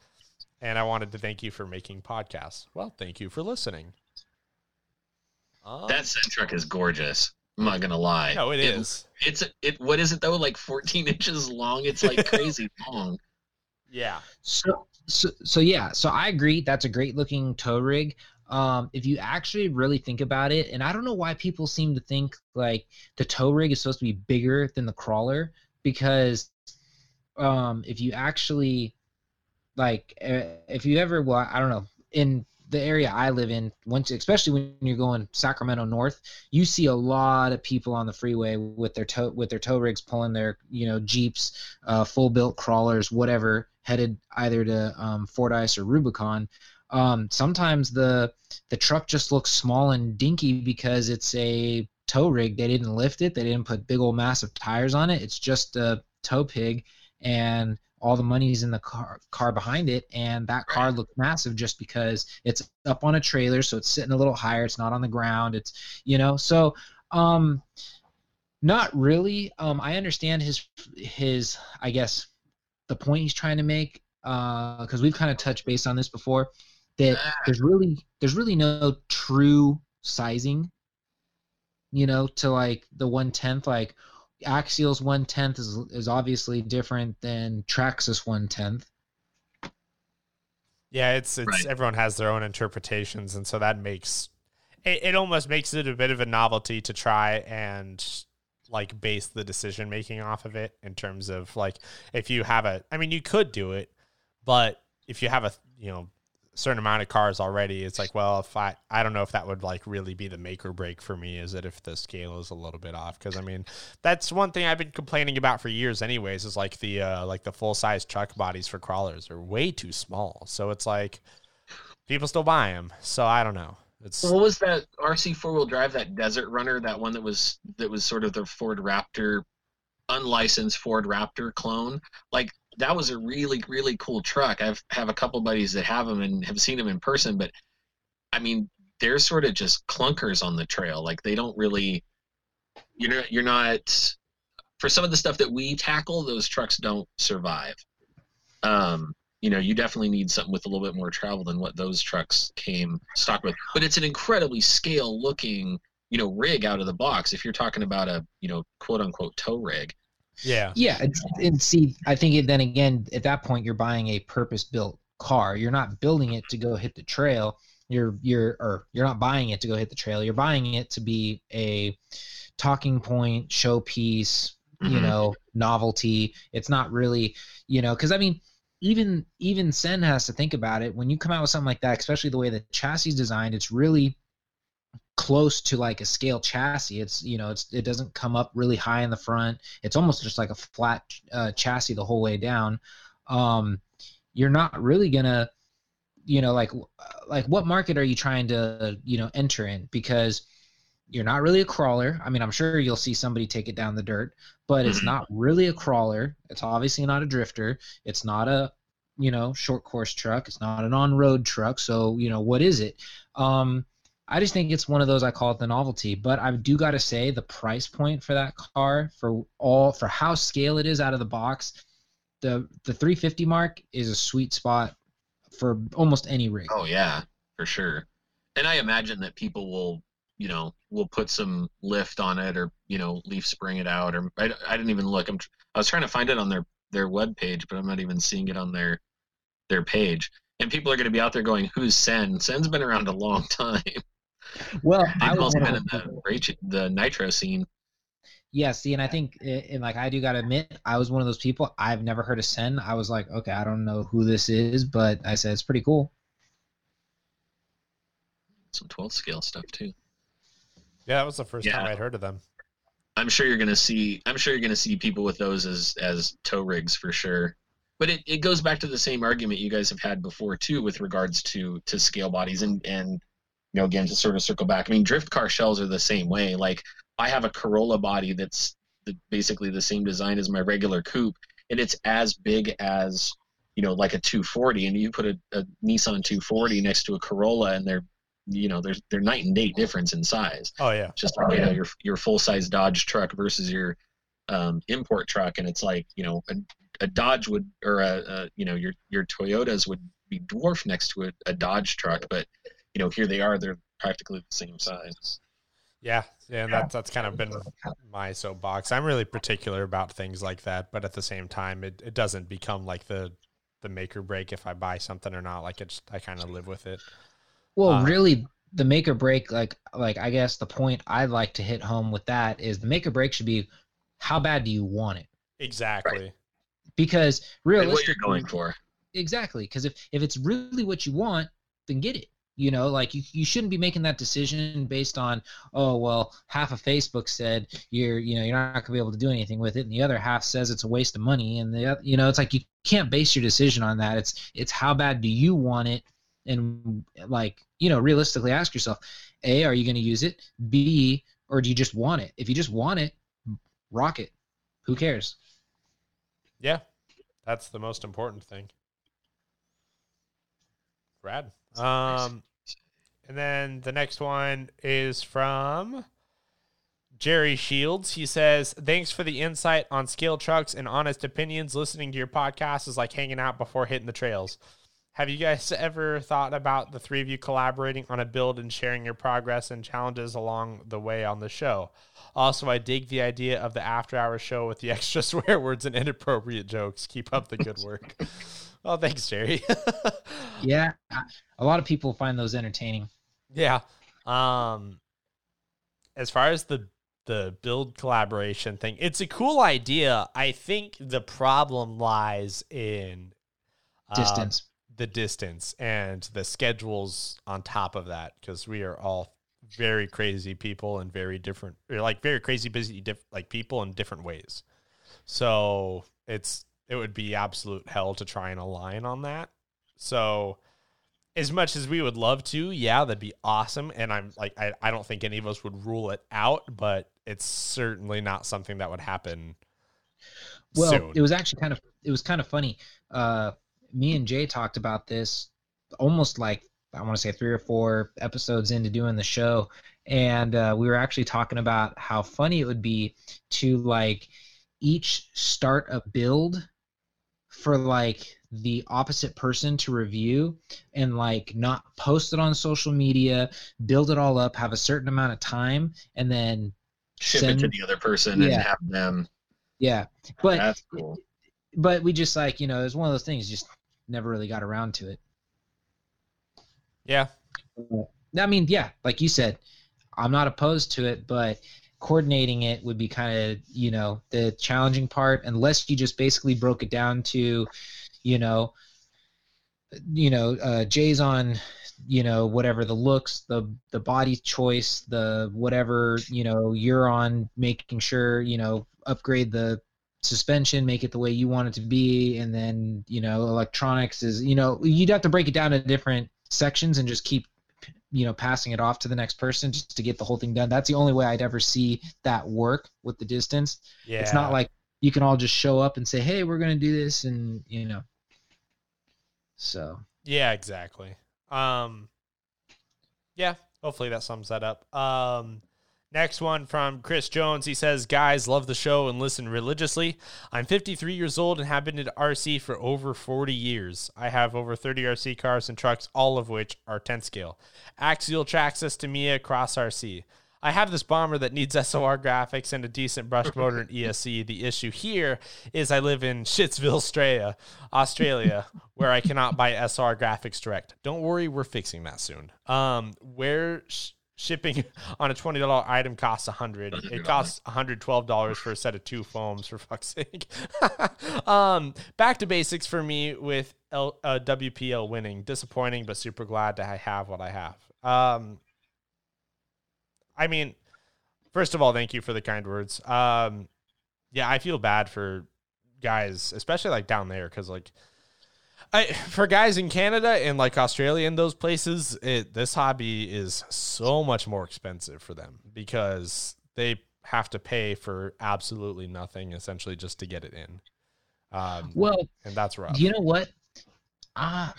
And I wanted to thank you for making podcasts. Well, thank you for listening. Um, that Zen truck is gorgeous. I'm not gonna lie. No, it, it is. It's it. What is it though? Like 14 inches long. It's like crazy long. Yeah. So so so yeah. So I agree. That's a great looking tow rig. Um, if you actually really think about it, and I don't know why people seem to think like the tow rig is supposed to be bigger than the crawler, because um, if you actually like, eh, if you ever, well, I don't know, in the area I live in, once especially when you're going Sacramento north, you see a lot of people on the freeway with their tow with their tow rigs pulling their you know jeeps, uh, full built crawlers, whatever, headed either to um, Fordyce or Rubicon. Um, sometimes the the truck just looks small and dinky because it's a tow rig. They didn't lift it. They didn't put big old massive tires on it. It's just a tow pig, and all the money's in the car car behind it and that car looks massive just because it's up on a trailer so it's sitting a little higher it's not on the ground it's you know so um not really um i understand his his i guess the point he's trying to make uh because we've kind of touched base on this before that there's really there's really no true sizing you know to like the one tenth like Axial's one tenth is is obviously different than Traxxas one tenth. Yeah, it's it's right. everyone has their own interpretations, and so that makes it, it almost makes it a bit of a novelty to try and like base the decision making off of it in terms of like if you have a I mean you could do it, but if you have a you know certain amount of cars already, it's like, well, if I, I don't know if that would like really be the make or break for me. Is it if the scale is a little bit off? Because I mean, that's one thing I've been complaining about for years, anyways. Is like the uh, like the full size truck bodies for crawlers are way too small. So it's like people still buy them. So I don't know. It's what was that RC four wheel drive? That Desert Runner, that one that was that was sort of the Ford Raptor unlicensed Ford Raptor clone. Like that was a really really cool truck. I've have a couple buddies that have them and have seen them in person, but I mean they're sort of just clunkers on the trail. Like they don't really you're not you're not for some of the stuff that we tackle, those trucks don't survive. Um, you know, you definitely need something with a little bit more travel than what those trucks came stock with. But it's an incredibly scale looking, you know, rig out of the box. If you're talking about a, you know, quote unquote tow rig, yeah. Yeah, and see, I think then again at that point you're buying a purpose-built car. You're not building it to go hit the trail. You're you're or you're not buying it to go hit the trail. You're buying it to be a talking point, showpiece, mm-hmm. you know, novelty. It's not really, you know, because I mean, even even CEN has to think about it when you come out with something like that, especially the way the chassis is designed. It's really close to like a scale chassis. It's you know it's it doesn't come up really high in the front. It's almost just like a flat uh, chassis the whole way down. Um, you're not really gonna you know like like what market are you trying to you know enter in because you're not really a crawler. I mean, I'm sure you'll see somebody take it down the dirt, but it's not really a crawler. It's obviously not a drifter. It's not a you know short course truck. It's not an on-road truck. So you know what is it? Um, I just think it's one of those I call it the novelty. But I do got to say the price point for that car for all for how scale it is out of the box, the the 350 mark is a sweet spot for almost any rig. Oh yeah, for sure. And I imagine that people will, you know, will put some lift on it or you know leaf spring it out or I, I didn't even look. I'm I was trying to find it on their their web page, but I'm not even seeing it on their their page. And people are going to be out there going, "Who's CEN? CEN's been around a long time." Well, I I was was one kind of of the, the nitro scene. Yeah, see, and I think, eh, and like I do gotta admit, I was one of those people. I've never heard of CEN. I was like, okay, I don't know who this is, but I said it's pretty cool. Some 12 scale stuff too. Yeah, that was the first time I'd heard of them. I'm sure you're gonna see. I'm sure you're gonna see people with those as as tow rigs for sure. But it, it goes back to the same argument you guys have had before too, with regards to to scale bodies and and you know again to sort of circle back. I mean, drift car shells are the same way. Like I have a Corolla body that's the, basically the same design as my regular coupe, and it's as big as you know like a 240, and you put a, a Nissan 240 next to a Corolla, and they're you know there's they're night and day difference in size Oh yeah. just like you know your your full size Dodge truck versus your um, import truck, and it's like you know a, a Dodge would or a, a you know your your Toyotas would be dwarfed next to a, a Dodge truck, but you know here they are, they're practically the same size. Yeah, yeah, and that's that's kind of been my soapbox. I'm really particular about things like that, but at the same time, it, it doesn't become like the the make or break if I buy something or not. Like it's I kind of live with it. Well, Uh, really, the make or break, like, like I guess the point I'd like to hit home with that is the make or break should be how bad do you want it? Exactly. Because And what realistically, you're going for? exactly because if if it's really what you want then get it you know like you, you shouldn't be making that decision based on oh well half of facebook said you're you know you're not going to be able to do anything with it and the other half says it's a waste of money and the you know it's like you can't base your decision on that. It's it's how bad do you want it? And like you know realistically ask yourself a are you going to use it? B or do you just want it? If you just want it rock it. Who cares? Yeah, that's the most important thing. Rad. Um, and then the next one is from Jerry Shields. He says, Thanks for the insight on scale trucks and honest opinions. Listening to your podcast is like hanging out before hitting the trails. Have you guys ever thought about the three of you collaborating on a build and sharing your progress and challenges along the way on the show? Also, I dig the idea of the after hours show with the extra swear words and inappropriate jokes. Keep up the good work. oh, thanks, Jerry. yeah a lot of people find those entertaining Yeah. Um as far as the the build collaboration thing, it's a cool idea. I think the problem lies in uh, distance the distance and the schedules on top of that because we are all very crazy people and very different or like very crazy busy diff- like people in different ways. So, it's it would be absolute hell to try and align on that. So, as much as we would love to, yeah, that'd be awesome. And I'm like, I, I don't think any of us would rule it out, but it's certainly not something that would happen. well soon. it was actually kind of it was kind of funny uh me and jay talked about this almost like i want to say three or four episodes into doing the show and uh, we were actually talking about how funny it would be to like each start a build for like the opposite person to review and like not post it on social media build it all up have a certain amount of time and then Ship send it to the other person Yeah. and have them. yeah but That's cool. but we just like you know it's one of those things just never really got around to it yeah. i mean yeah like you said i'm not opposed to it but coordinating it would be kind of you know the challenging part unless you just basically broke it down to you know you know uh jay's on you know whatever the looks the the body choice the whatever you know you're on making sure you know upgrade the suspension make it the way you want it to be and then you know electronics is you know you'd have to break it down to different sections and just keep you know passing it off to the next person just to get the whole thing done that's the only way i'd ever see that work with the distance Yeah. it's not like you can all just show up and say hey we're going to do this and you know so Yeah, exactly. Um, yeah, hopefully that sums that up. Um, next one from Chris Jones. He says, Guys, love the show and listen religiously. I'm 53 years old and have been in RC for over 40 years. I have over 30 RC cars and trucks, all of which are 10 scale. Axial Traxxas Tamiya Cross RC. I have this bomber that needs SOR graphics and a decent brush motor and ESC. The issue here is I live in Shitsville, Australia, Australia, where I cannot buy SR graphics direct. Don't worry, we're fixing that soon. Um, where sh- shipping on a twenty dollar item costs a hundred. It costs hundred twelve dollars for a set of two foams. For fuck's sake. um, back to basics for me with L, uh, WPL winning. Disappointing, but super glad to have what I have. Um, I mean, first of all, thank you for the kind words. Um, yeah, I feel bad for guys, especially like down there, because like I, for guys in Canada and like Australia and those places, it, this hobby is so much more expensive for them because they have to pay for absolutely nothing essentially just to get it in. Um, well, and that's rough. You know what? Uh,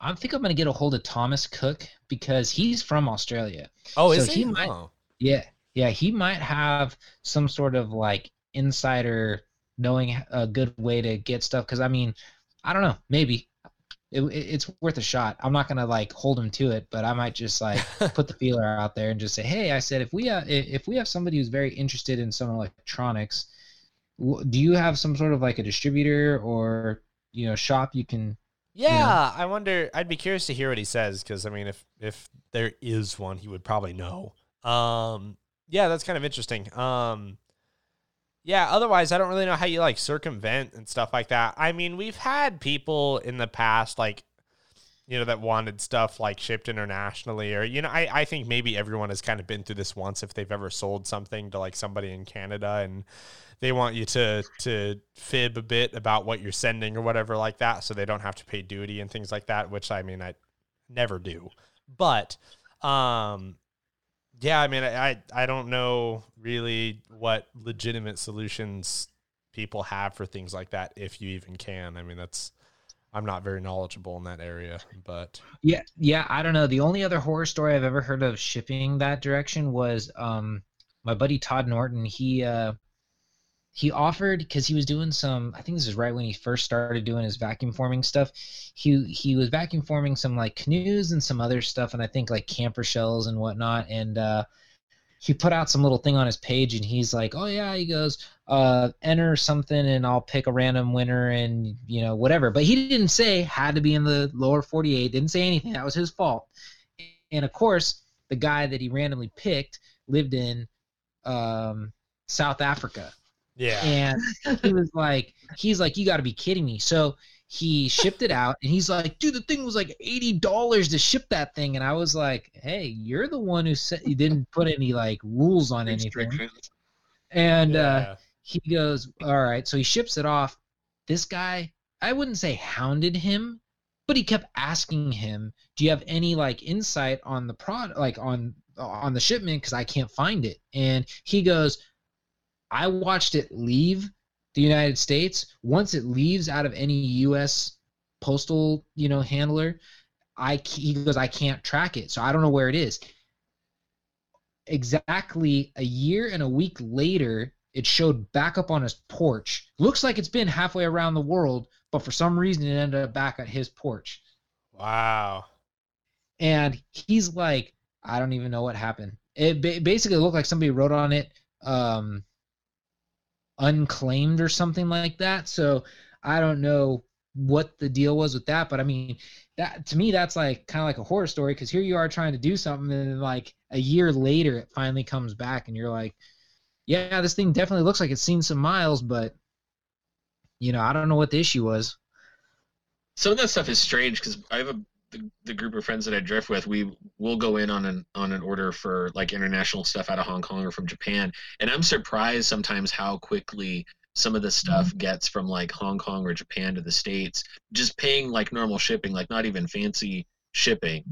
I think I'm going to get a hold of Thomas Cook because he's from Australia. Oh, is so he? he might, oh. Yeah, yeah, he might have some sort of like insider knowing a good way to get stuff. Because I mean, I don't know. Maybe it, it's worth a shot. I'm not gonna like hold him to it, but I might just like put the feeler out there and just say, hey, I said if we have if we have somebody who's very interested in some electronics, do you have some sort of like a distributor or you know shop you can? Yeah, you know? I wonder. I'd be curious to hear what he says because I mean, if if there is one, he would probably know. Um, yeah, that's kind of interesting. Um, yeah, otherwise I don't really know how you like circumvent and stuff like that. I mean, we've had people in the past like you know that wanted stuff like shipped internationally or you know I, I think maybe everyone has kind of been through this once if they've ever sold something to like somebody in canada and they want you to to fib a bit about what you're sending or whatever like that so they don't have to pay duty and things like that which i mean i never do but um yeah, I mean, I I don't know really what legitimate solutions people have for things like that, if you even can. I mean, that's I'm not very knowledgeable in that area, but yeah, yeah, I don't know. The only other horror story I've ever heard of shipping that direction was um my buddy Todd Norton. He uh he offered because he was doing some i think this is right when he first started doing his vacuum forming stuff he he was vacuum forming some like canoes and some other stuff and i think like camper shells and whatnot and uh he put out some little thing on his page and he's like oh yeah he goes uh enter something and i'll pick a random winner and you know whatever but he didn't say had to be in the lower 48 didn't say anything that was his fault and of course the guy that he randomly picked lived in um south africa yeah. And he was like, he's like, you got to be kidding me. So he shipped it out, and he's like, dude, the thing was like eighty dollars to ship that thing, and I was like, hey, you're the one who said you didn't put any like rules on anything. And uh, yeah. uh, he goes, all right. So he ships it off. This guy, I wouldn't say hounded him, but he kept asking him, do you have any like insight on the product, like on on the shipment, because I can't find it. And he goes I watched it leave the United States. Once it leaves out of any U.S. postal, you know, handler, I he goes, I can't track it, so I don't know where it is. Exactly a year and a week later, it showed back up on his porch. Looks like it's been halfway around the world, but for some reason, it ended up back at his porch. Wow. And he's like, I don't even know what happened. It basically looked like somebody wrote on it. Um, unclaimed or something like that. So I don't know what the deal was with that, but I mean, that to me that's like kind of like a horror story because here you are trying to do something and like a year later it finally comes back and you're like, yeah, this thing definitely looks like it's seen some miles, but you know, I don't know what the issue was. Some of that stuff is strange because I have a the, the group of friends that I drift with, we will go in on an on an order for like international stuff out of Hong Kong or from Japan, and I'm surprised sometimes how quickly some of the stuff mm-hmm. gets from like Hong Kong or Japan to the states, just paying like normal shipping, like not even fancy shipping,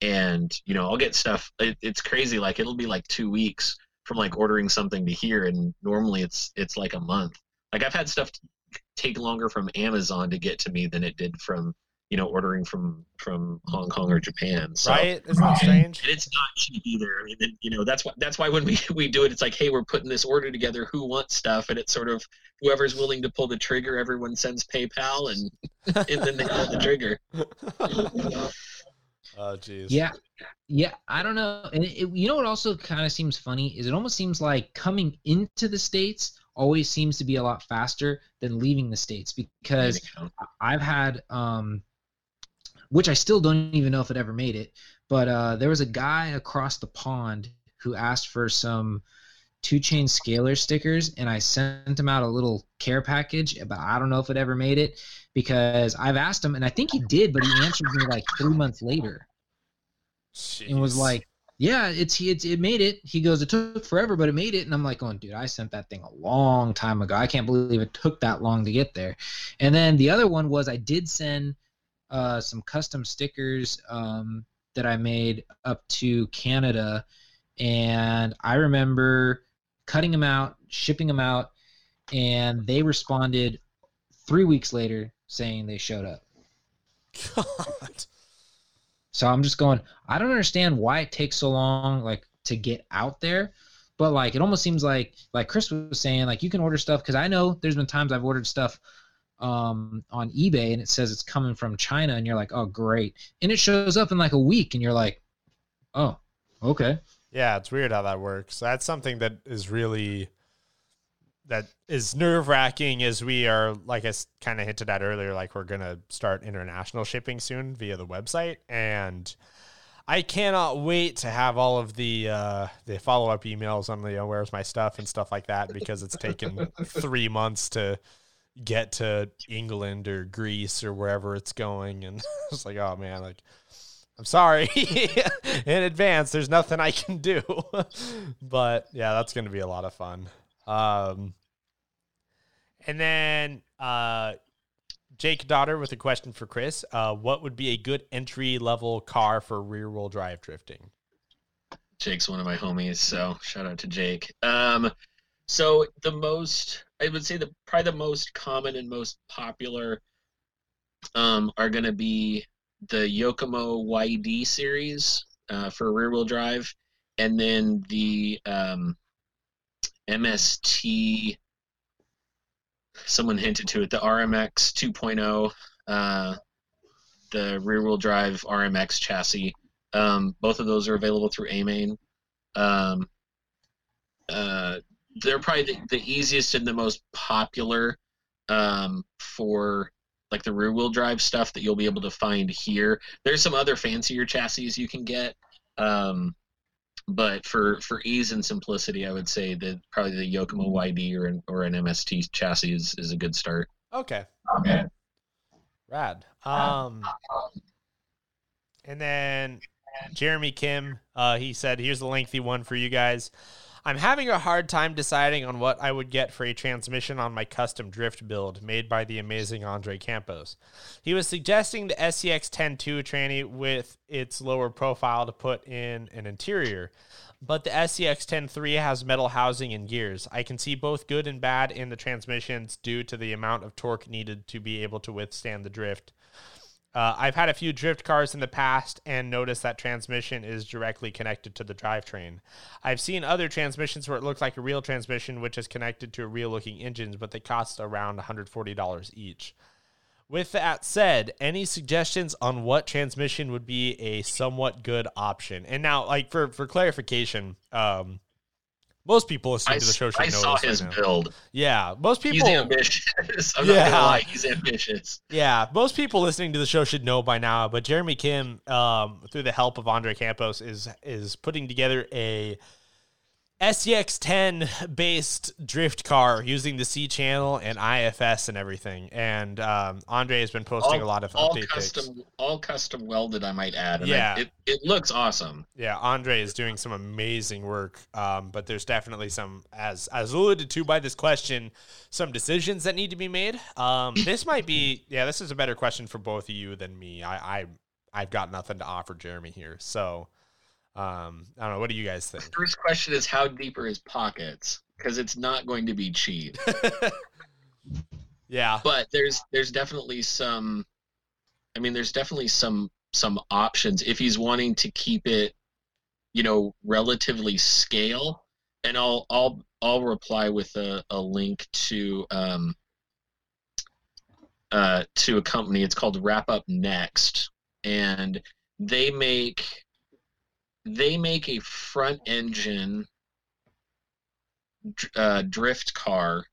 and you know I'll get stuff. It, it's crazy, like it'll be like two weeks from like ordering something to here, and normally it's it's like a month. Like I've had stuff take longer from Amazon to get to me than it did from you know, ordering from from Hong Kong or Japan. So, right? Isn't that strange? And it's not cheap either. I mean, you know, that's why that's why when we we do it, it's like, hey, we're putting this order together. Who wants stuff? And it's sort of whoever's willing to pull the trigger. Everyone sends PayPal, and and then they pull the trigger. Oh, jeez. Yeah, yeah. I don't know. And it, you know what also kind of seems funny is it almost seems like coming into the states always seems to be a lot faster than leaving the states because I've had um which I still don't even know if it ever made it. But uh, there was a guy across the pond who asked for some two chain scalar stickers, and I sent him out a little care package, but I don't know if it ever made it because I've asked him, and I think he did, but he answered me like three months later Jeez. and was like, "Yeah, it's it's it made it." He goes, "It took forever, but it made it." And I'm like, "Going, dude, I sent that thing a long time ago. I can't believe it took that long to get there." And then the other one was I did send uh, some custom stickers um, that I made up to Canada, and I remember cutting them out, shipping them out, and they responded three weeks later saying they showed up. God. So I'm just going, I don't understand why it takes so long like to get out there. But like it almost seems like like Chris was saying, like you can order stuff because I know there's been times I've ordered stuff um on eBay and it says it's coming from China and you're like, oh great. And it shows up in like a week and you're like, Oh, okay. Yeah, it's weird how that works. That's something that is really that is nerve wracking as we are, like I kind of hinted at earlier, like we're gonna start international shipping soon via the website, and I cannot wait to have all of the uh, the follow up emails on the you know, where's my stuff and stuff like that because it's taken three months to get to England or Greece or wherever it's going, and it's like, oh man, like I'm sorry in advance. There's nothing I can do. but yeah, that's going to be a lot of fun. Um, and then uh, Jake Daughter with a question for Chris. Uh, what would be a good entry level car for rear wheel drive drifting? Jake's one of my homies, so shout out to Jake. Um, so the most, I would say the probably the most common and most popular um, are going to be the Yokomo YD series uh, for rear wheel drive, and then the um, MST. Someone hinted to it. The RMX 2.0, uh, the rear wheel drive RMX chassis. Um, both of those are available through AMain. Um, uh, they're probably the, the easiest and the most popular um, for like the rear wheel drive stuff that you'll be able to find here. There's some other fancier chassis you can get, um, but for for ease and simplicity, I would say that probably the Yokomo YD or an, or an MST chassis is, is a good start. Okay. Okay. Rad. Um, and then Jeremy Kim, uh, he said, here's the lengthy one for you guys. I'm having a hard time deciding on what I would get for a transmission on my custom drift build made by the amazing Andre Campos. He was suggesting the SCX 102 tranny with its lower profile to put in an interior, but the SCX 103 has metal housing and gears. I can see both good and bad in the transmissions due to the amount of torque needed to be able to withstand the drift. Uh, I've had a few drift cars in the past and noticed that transmission is directly connected to the drivetrain. I've seen other transmissions where it looks like a real transmission, which is connected to a real looking engine, but they cost around $140 each. With that said, any suggestions on what transmission would be a somewhat good option? And now, like for for clarification, um, most people listening I, to the show should I know saw his right now. build. Yeah, most people. He's ambitious. I'm Yeah. not gonna lie, he's ambitious. Yeah, most people listening to the show should know by now, but Jeremy Kim, um, through the help of Andre Campos, is is putting together a SCX 10 based drift car using the C channel and IFS and everything. And um, Andre has been posting a lot of all custom, all custom welded. I might add. And Yeah. I, it it looks awesome. Yeah, Andre is doing some amazing work, um, but there's definitely some, as as alluded to by this question, some decisions that need to be made. Um, this might be, yeah, this is a better question for both of you than me. I, I I've got nothing to offer Jeremy here, so um, I don't know. What do you guys think? First question is how deep are his pockets? Because it's not going to be cheap. yeah, but there's there's definitely some. I mean, there's definitely some some options if he's wanting to keep it, you know, relatively scale. And I'll I'll I'll reply with a, a link to um uh to a company. It's called Wrap Up Next, and they make they make a front engine uh, drift car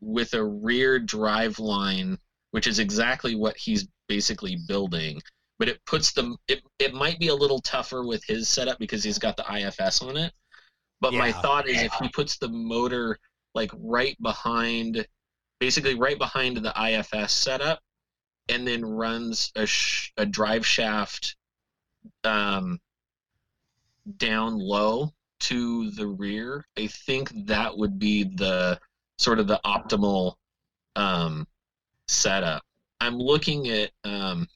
with a rear drive line, which is exactly what he's basically building. but it puts them. It it might be a little tougher with his setup because he's got the IFS on it. But my thought is if he puts the motor like right behind, basically right behind the IFS setup, and then runs a sh- a drive shaft, um, down low to the rear, I think that would be the sort of the optimal um, setup. I'm looking at. Um,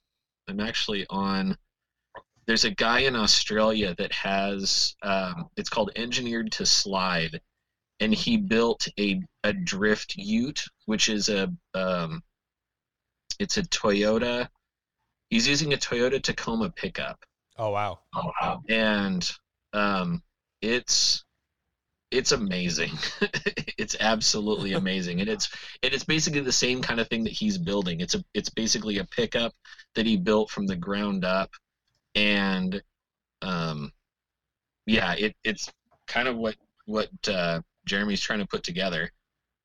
I'm actually on. There's a guy in Australia that has. Um, it's called Engineered to Slide, and he built a a drift Ute, which is a. Um, it's a Toyota. He's using a Toyota Tacoma pickup Oh wow. Oh wow. and um, it's it's amazing. it's absolutely amazing, and it's and it's basically the same kind of thing that he's building. It's a it's basically a pickup that he built from the ground up, and um, yeah, it it's kind of what what uh, Jeremy's trying to put together.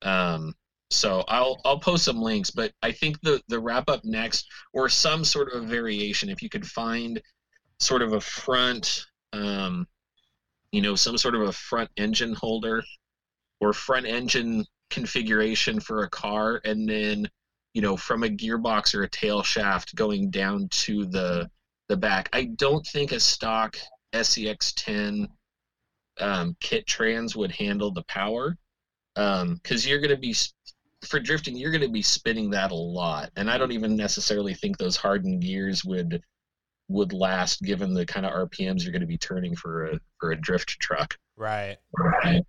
Um, so I'll I'll post some links, but I think the the wrap up next or some sort of variation, if you could find sort of a front um, you know some sort of a front engine holder or front engine configuration for a car and then you know from a gearbox or a tail shaft going down to the the back. I don't think a stock SCX 10 um, kit trans would handle the power because you're going to be for drifting you're going to be spinning that a lot. And i don't even necessarily think those hardened gears would would last given the kind of RPMs you're going to be turning for a for a drift truck. Right. Right.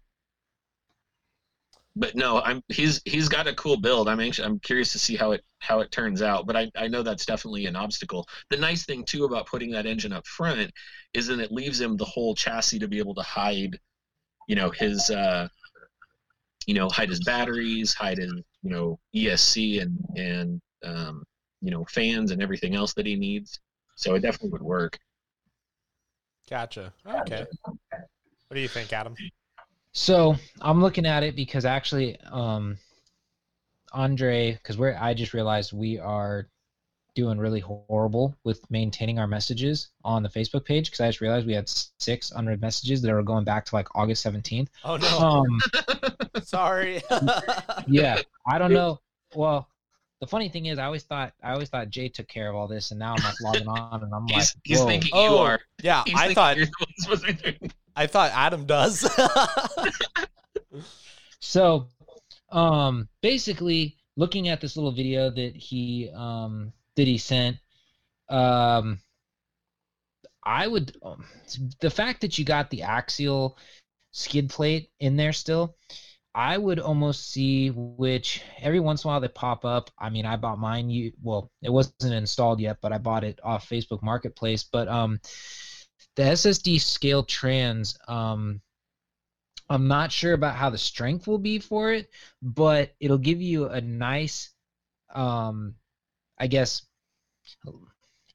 But no, I'm he's he's got a cool build. I'm anxious, I'm curious to see how it how it turns out. But I, I know that's definitely an obstacle. The nice thing too about putting that engine up front is that it leaves him the whole chassis to be able to hide, you know, his uh, you know, hide his batteries, hide his you know ESC and and um, you know fans and everything else that he needs. So it definitely would work. Gotcha. Okay. What do you think, Adam? So I'm looking at it because actually, um, Andre, because we're I just realized we are doing really horrible with maintaining our messages on the Facebook page because I just realized we had six unread messages that are going back to like August 17th. Oh no. Um, Sorry. yeah, I don't know. Well, the funny thing is, I always thought I always thought Jay took care of all this, and now I'm like logging on and I'm like, He's, he's thinking Oh, you are. yeah, He's I thought you're the one supposed to be doing- I thought Adam does. So, um, basically, looking at this little video that he um that he sent, um, I would um, the fact that you got the axial skid plate in there still. I would almost see which every once in a while they pop up. I mean, I bought mine. You well, it wasn't installed yet, but I bought it off Facebook Marketplace. But um, the SSD scale trans um I'm not sure about how the strength will be for it, but it'll give you a nice, um, I guess,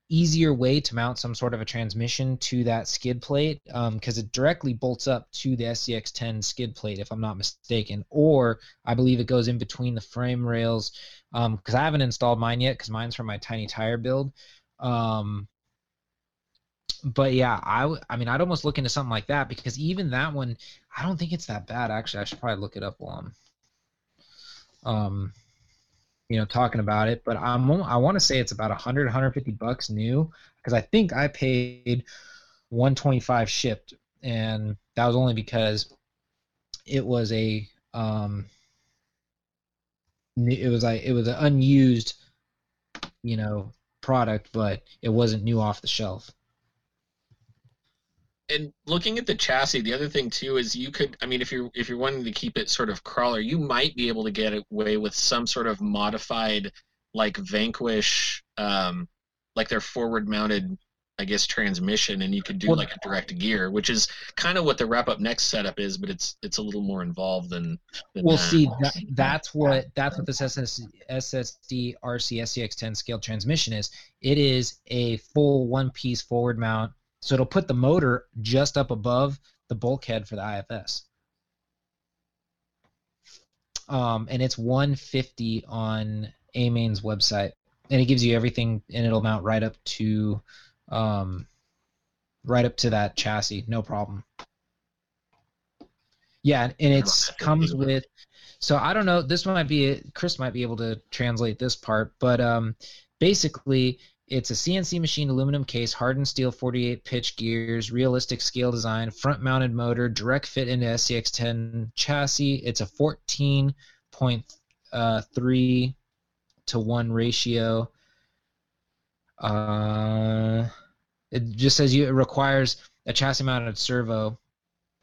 easier way to mount some sort of a transmission to that skid plate because it directly bolts up to the SCX10 skid plate, if I'm not mistaken. Or I believe it goes in between the frame rails because I haven't installed mine yet because mine's from my tiny tire build. Um, but yeah, I, w- I mean, I'd almost look into something like that because even that one, I don't think it's that bad. Actually, I should probably look it up while I'm, um, you know, talking about it. But I'm, I want to say it's about 100, 150 bucks new because I think I paid 125 shipped, and that was only because it was a, um, it was like it was an unused, you know, product, but it wasn't new off the shelf. And looking at the chassis, the other thing too is you could. I mean, if you're if you're wanting to keep it sort of crawler, you might be able to get away with some sort of modified, like Vanquish, um, like their forward mounted, I guess, transmission, and you could do like a direct gear, which is kind of what the wrap up next setup is, but it's it's a little more involved than. than Well, that. see, that, that's what that's what this SS, SSD RC SCX10 scale transmission is. It is a full one-piece forward mount, so it'll put the motor just up above the bulkhead for the IFS. Um, and it's 150 on AMain's website. and it gives you everything, and it'll mount right up to, um, right up to that chassis, no problem. Yeah, and it's comes with. So I don't know. This might be Chris might be able to translate this part, but um, basically it's a CNC machine aluminum case, hardened steel 48 pitch gears, realistic scale design, front mounted motor, direct fit into SCX10 chassis. It's a 14.3 uh, to 1 ratio. Uh, it just says you it requires a chassis mounted servo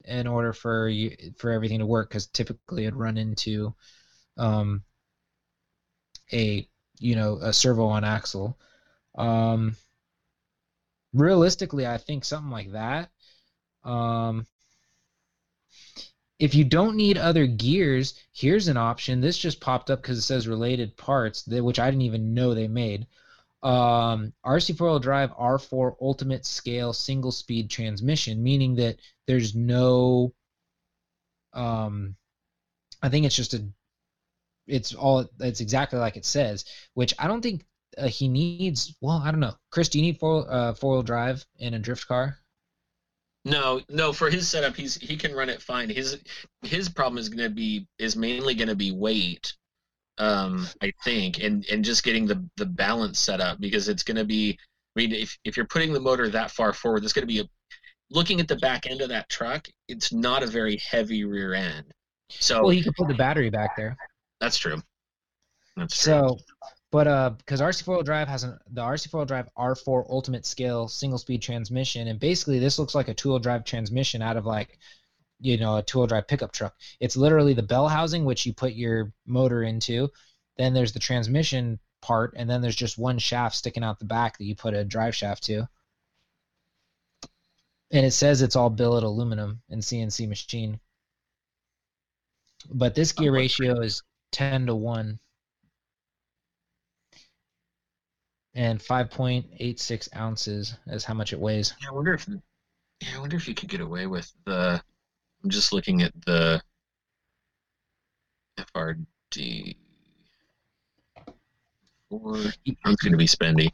in order for you for everything to work because typically it'd run into um, a you know a servo on axle. Um, realistically, I think something like that. Um, if you don't need other gears, here's an option. This just popped up because it says related parts, which I didn't even know they made. Um, RC four wheel drive R4 ultimate scale single speed transmission, meaning that there's no. Um, I think it's just a. It's all. It's exactly like it says, which I don't think uh, he needs. Well, I don't know. Chris, do you need four uh, four wheel drive in a drift car? No, no. For his setup, he's he can run it fine. His his problem is going to be is mainly going to be weight, um, I think, and and just getting the the balance set up because it's going to be. I mean, if if you're putting the motor that far forward, there's going to be a. Looking at the back end of that truck, it's not a very heavy rear end. So well, you can put the battery back there. That's true. That's true. So but uh, because RC4 Drive has an, the RC4 Drive R4 Ultimate Scale single speed transmission, and basically this looks like a two wheel drive transmission out of like, you know, a two wheel drive pickup truck. It's literally the bell housing which you put your motor into, then there's the transmission part, and then there's just one shaft sticking out the back that you put a drive shaft to. And it says it's all billet aluminum and CNC machine. But this gear ratio is 10 to 1 and 5.86 ounces is how much it weighs. Yeah, I wonder if yeah, I wonder if you could get away with the. I'm just looking at the FRD. Four. I'm going to be spendy.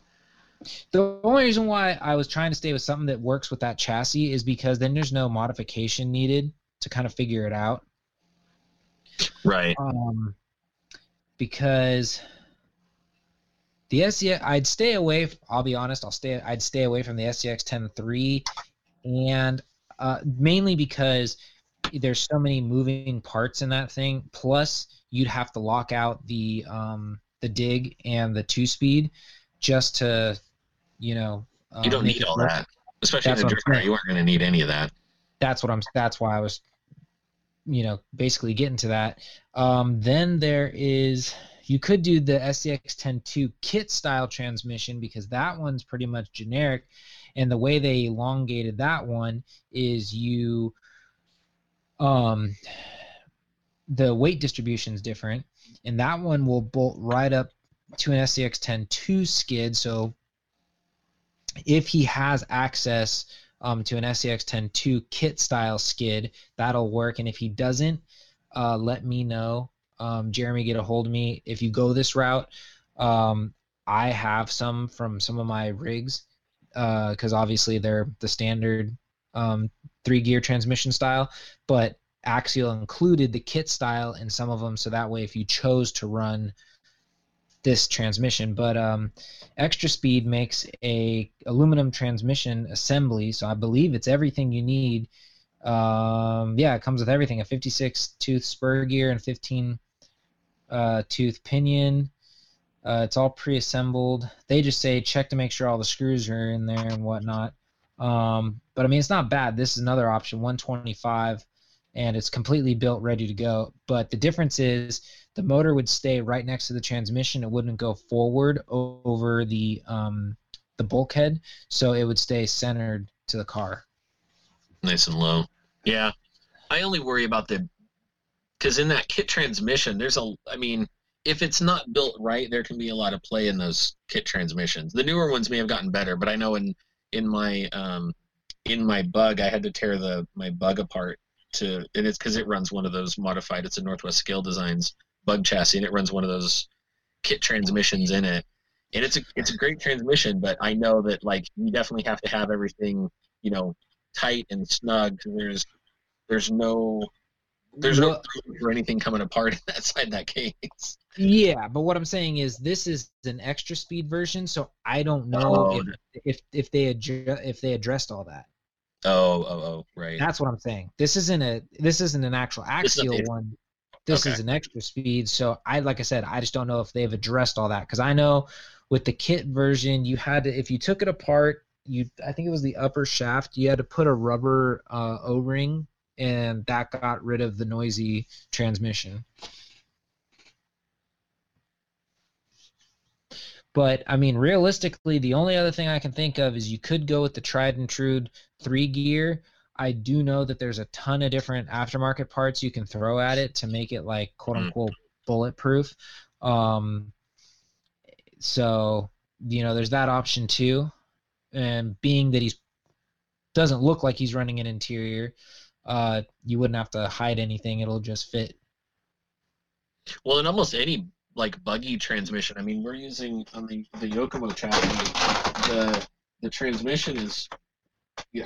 The only reason why I was trying to stay with something that works with that chassis is because then there's no modification needed to kind of figure it out. Right. Um, because the SCX, I'd stay away. I'll be honest. I'll stay. I'd stay away from the SCX 10.3, and uh, mainly because there's so many moving parts in that thing. Plus, you'd have to lock out the um, the dig and the two speed just to, you know. Um, you don't need all work. that, especially that's in a drift car. You aren't going to need any of that. That's what I'm. That's why I was, you know, basically getting to that. Um, then there is you could do the SCX 10.2 kit style transmission because that one's pretty much generic. And the way they elongated that one is you, um, the weight distribution is different, and that one will bolt right up to an SCX 10.2 skid. So if he has access um, to an SCX 10.2 kit style skid, that'll work. And if he doesn't, uh, let me know um, Jeremy, get a hold of me if you go this route. Um, I have some from some of my rigs because uh, obviously they're the standard um, three gear transmission style, but Axial included the kit style in some of them, so that way if you chose to run this transmission, but um, Xtra Speed makes a aluminum transmission assembly, so I believe it's everything you need. Um, yeah, it comes with everything: a 56 tooth spur gear and 15 uh, tooth pinion. Uh, it's all pre-assembled. They just say check to make sure all the screws are in there and whatnot. Um, but I mean, it's not bad. This is another option, 125, and it's completely built, ready to go. But the difference is the motor would stay right next to the transmission. It wouldn't go forward over the um, the bulkhead, so it would stay centered to the car. Nice and low. Yeah, I only worry about the because in that kit transmission, there's a, I mean, if it's not built right, there can be a lot of play in those kit transmissions. The newer ones may have gotten better, but I know in in my um, in my bug, I had to tear the my bug apart to, and it's because it runs one of those modified. It's a Northwest Scale Designs bug chassis, and it runs one of those kit transmissions in it. and it's a it's a great transmission, but I know that like you definitely have to have everything you know tight and snug. There's there's no there's no for anything coming apart inside that side that case. Yeah, but what I'm saying is this is an Xtra Speed version, so I don't know oh, if, if if they adju- if they addressed all that. Oh, oh, oh, right. That's what I'm saying. This isn't a this isn't an actual axial this one. This okay. is an Xtra Speed. So I like I said, I just don't know if they've addressed all that because I know with the kit version, you had to if you took it apart, you I think it was the upper shaft, you had to put a rubber uh, O-ring, and that got rid of the noisy transmission. But I mean, realistically, the only other thing I can think of is you could go with the tried and true three gear. I do know that there's a ton of different aftermarket parts you can throw at it to make it like quote hmm. unquote bulletproof. Um, so you know, there's that option too. And being that he's doesn't look like he's running an interior, uh, you wouldn't have to hide anything. It'll just fit. Well, in almost any like buggy transmission, I mean, we're using on the the Yokomo chassis. The the transmission is,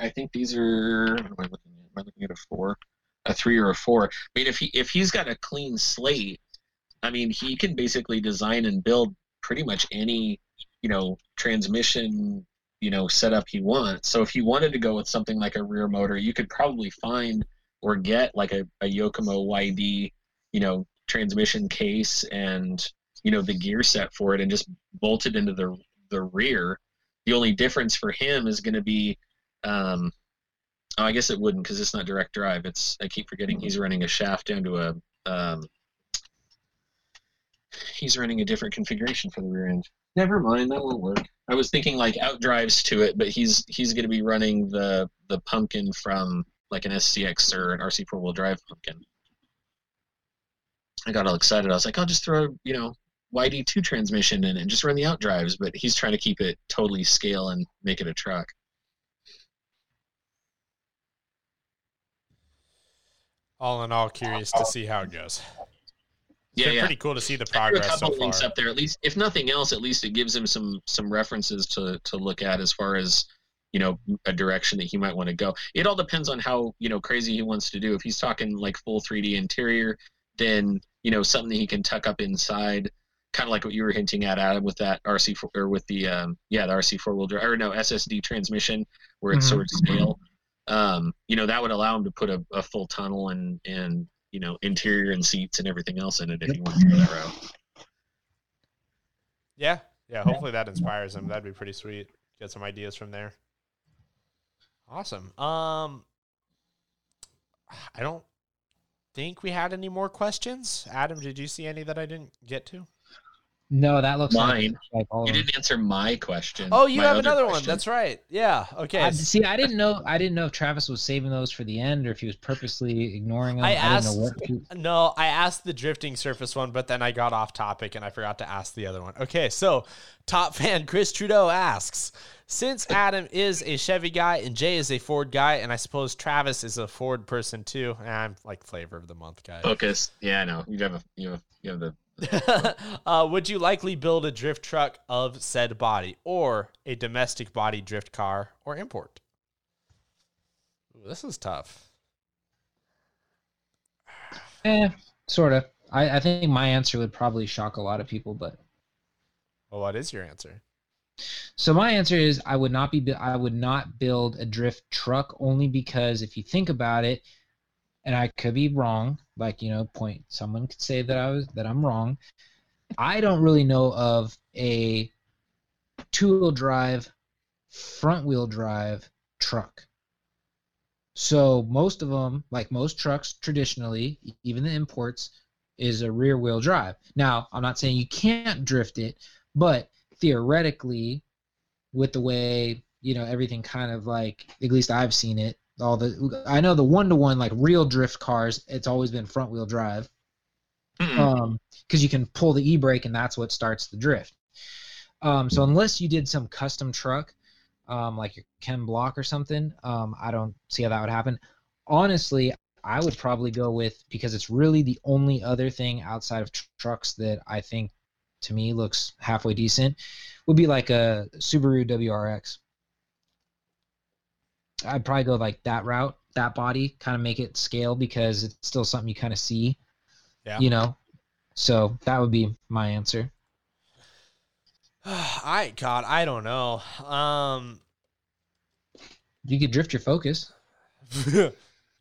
I think these are. What am I looking at? Am I looking at a four, a three, or a four? I mean, if he if he's got a clean slate, I mean, he can basically design and build pretty much any you know transmission you know setup he wants. So if he wanted to go with something like a rear motor, you could probably find or get like a, a Yokomo YD you know transmission case and you know the gear set for it and just bolt it into the the rear. The only difference for him is going to be, um, oh, I guess it wouldn't because it's not direct drive. It's I keep forgetting he's running a shaft down to a um, he's running a different configuration for the rear end. Never mind, that won't work. I was thinking like out drives to it, but he's he's going to be running the the pumpkin from like an SCX or an RC four wheel drive pumpkin. I got all excited. I was like, I'll just throw you know YD2 transmission in and just run the out drives. but he's trying to keep it totally scale and make it a truck. All in all, curious to see how it goes. It's yeah, yeah. pretty cool to see the progress. a couple so links up there, at least. If nothing else, at least it gives him some some references to to look at as far as you know a direction that he might want to go. It all depends on how you know crazy he wants to do. If he's talking like full 3D interior, then you know something that he can tuck up inside, kind of like what you were hinting at, Adam, with that RC four, or with the um, yeah the RC four wheel drive or no SSD transmission where it's mm-hmm. sort of scale. Um, you know that would allow him to put a, a full tunnel and and you know interior and seats and everything else in it if you want to go that route. Yeah, yeah. Hopefully that inspires him. That'd be pretty sweet. Get some ideas from there. Awesome. Um, I don't think we had any more questions. Adam, did you see any that I didn't get to? No, that looks mine. Like, like you didn't answer my question. Oh, you have another question. one. That's right. Yeah. Okay. I, see, I didn't know. I didn't know if Travis was saving those for the end or if he was purposely ignoring them. I, I asked. no, I asked the drifting surface one, but then I got off topic and I forgot to ask the other one. Okay, so top fan Chris Trudeau asks. Since Adam is a Chevy guy and Jay is a Ford guy, and I suppose Travis is a Ford person too, I'm like flavor of the month guy. Focus, yeah, I know you have a you have you have the uh, would you likely build a drift truck of said body or a domestic body drift car or import? Ooh, this is tough. Eh, sort of. I, I think my answer would probably shock a lot of people, but. Well, what is your answer? So my answer is I would not be I would not build a drift truck only because if you think about it, and I could be wrong. Like you know, point someone could say that I was that I'm wrong. I don't really know of a two-wheel drive, front-wheel drive truck. So most of them, like most trucks traditionally, even the imports, is a rear-wheel drive. Now, I'm not saying you can't drift it, but theoretically, with the way you know everything kind of like at least I've seen it, all the I know the one to one like real drift cars. It's always been front wheel drive, um, because you can pull the e brake and that's what starts the drift. Um, so unless you did some custom truck, um, like your Ken Block or something, um, I don't see how that would happen. Honestly, I would probably go with because it's really the only other thing outside of tr- trucks that I think to me looks halfway decent would be like a Subaru WRX. I'd probably go like that route, that body, kind of make it scale because it's still something you kind of see. Yeah. You know, so that would be my answer. I God, I don't know. Um, You could drift your Focus.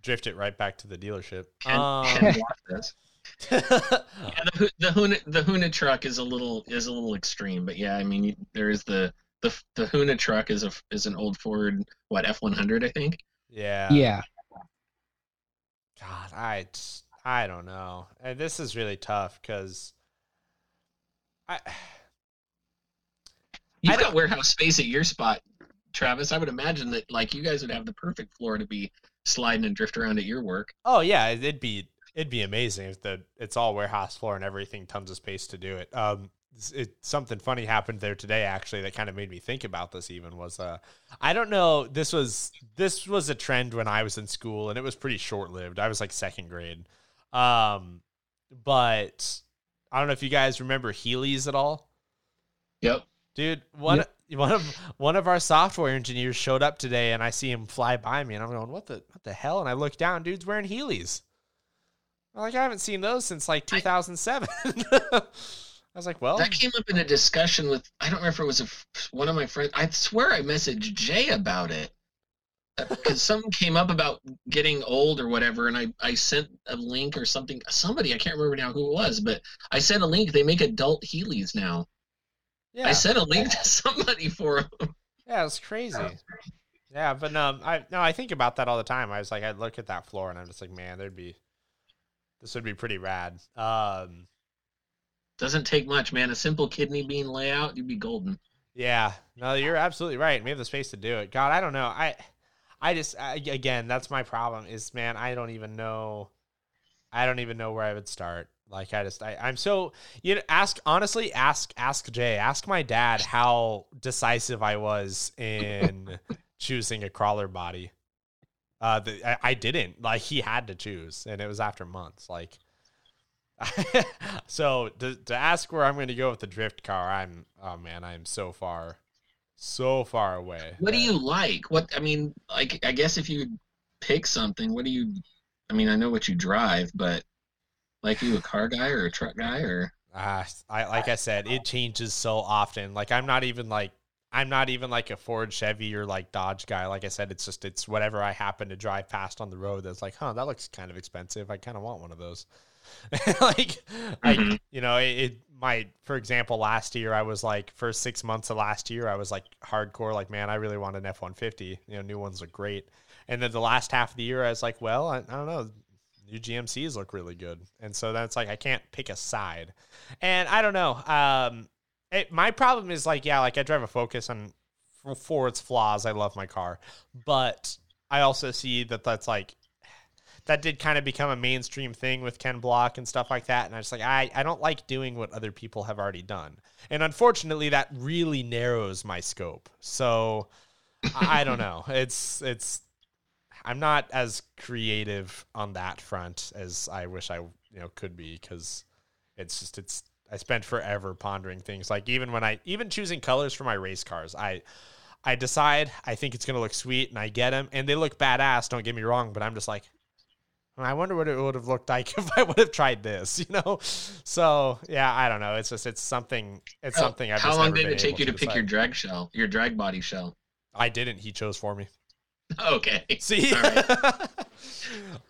drift it right back to the dealership. And, Um, and block this. Yeah, the Hu- the Hooni the Hoonitruck is a little is a little extreme, but yeah, I mean you- there is the the the Hoonitruck is a is an old Ford what F one hundred I think. yeah. Yeah. God, I I don't know. And this is really tough because I You've I got warehouse space at your spot, Travis. I would imagine that like you guys would have the perfect floor to be sliding and drift around at your work. oh yeah, it'd be it'd be amazing if the it's all warehouse floor and everything, tons of space to do it. Um, it's- it something funny happened there today actually that kind of made me think about this. Even was uh, I don't know. This was this was a trend when I was in school and it was pretty short lived. I was like second grade, um, but I don't know if you guys remember Heelys at all. Yep. Dude, one one of one of our software engineers showed up today, and I see him fly by me, and I'm going, "What the what the hell?" And I look down, dude's wearing Heelys. I'm like, I haven't seen those since like 2007. I was like, well, That came up in a discussion with I don't remember if it was a one of my friends. I swear I messaged Jay about it because something came up about getting old or whatever, and I I sent a link or something. Somebody I can't remember now who it was, but I sent a link. They make adult Heelys now. yeah, I sent a link to somebody for them. yeah, it's crazy. Yeah, but no, I no, I think about that all the time. I was like, I look at that floor, and I'm just like, man, there'd be this would be pretty rad. Um, Doesn't take much, man. A simple kidney bean layout, you'd be golden. Yeah, no, you're absolutely right. We have the space to do it. God, I don't know. I, I just I, again, that's my problem. Is man, I don't even know. I don't even know where I would start. Like I just I, I'm so you know ask honestly ask ask Jay ask my dad how decisive I was in choosing a crawler body. Uh, the, I, I didn't like he had to choose, and it was after months. Like, so to, to ask where I'm going to go with the drift car, I'm oh man, I'm so far, so far away. What do you like? What I mean, like I guess if you pick something, what do you? I mean, I know what you drive, but like, you a car guy or a truck guy or? Ah, I like I said, it changes so often. Like I'm not even like I'm not even like a Ford, Chevy, or like Dodge guy. Like I said, it's just it's whatever I happen to drive past on the road. That's like, huh, that looks kind of expensive. I kind of want one of those. like, like Mhm. you know, it, it might. For example, last year I was like, for six months of last year, I was like hardcore. Like, man, I really want an F one fifty. You know, new ones look great. And then the last half of the year, I was like, well, I, I don't know. New GMCs look really good, and so that's like I can't pick a side. And I don't know. Um, it, my problem is like, yeah, like I drive a Focus, and for, for its flaws, I love my car, but I also see that that's like that did kind of become a mainstream thing with Ken Block and stuff like that. And I just like I I don't like doing what other people have already done, and unfortunately, that really narrows my scope. So I, don't know. It's it's I'm not as creative on that front as I wish I you know could be because it's just it's I spent forever pondering things like even when I even choosing colors for my race cars I I decide I think it's gonna look sweet and I get them and they look badass don't get me wrong but I'm just like I wonder what it would have looked like if I would have tried this you know so yeah I don't know it's just it's something it's How- something I've How just long did it take you to pick your drag shell, your drag body shell? I didn't he chose for me Okay. see right.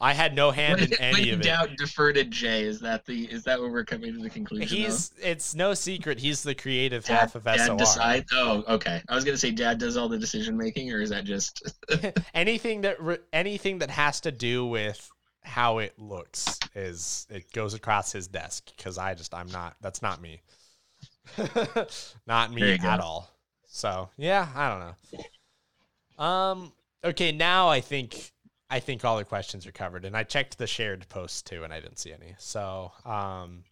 I had no hand when, in any of it doubt, defer to Jay. Is that the? Is that what we're coming to the conclusion? He's it's no secret he's the creative? Dad, half of Dad SOR. decide. Oh, okay. I was gonna say Dad does all the decision making, or is that just? anything that anything that has to do with how it looks is it goes across his desk because I just I'm not that's not me, not me you go. at all. So yeah, I don't know. Um. Okay, now I think I think all the questions are covered, and I checked the shared posts too, and I didn't see any. So um.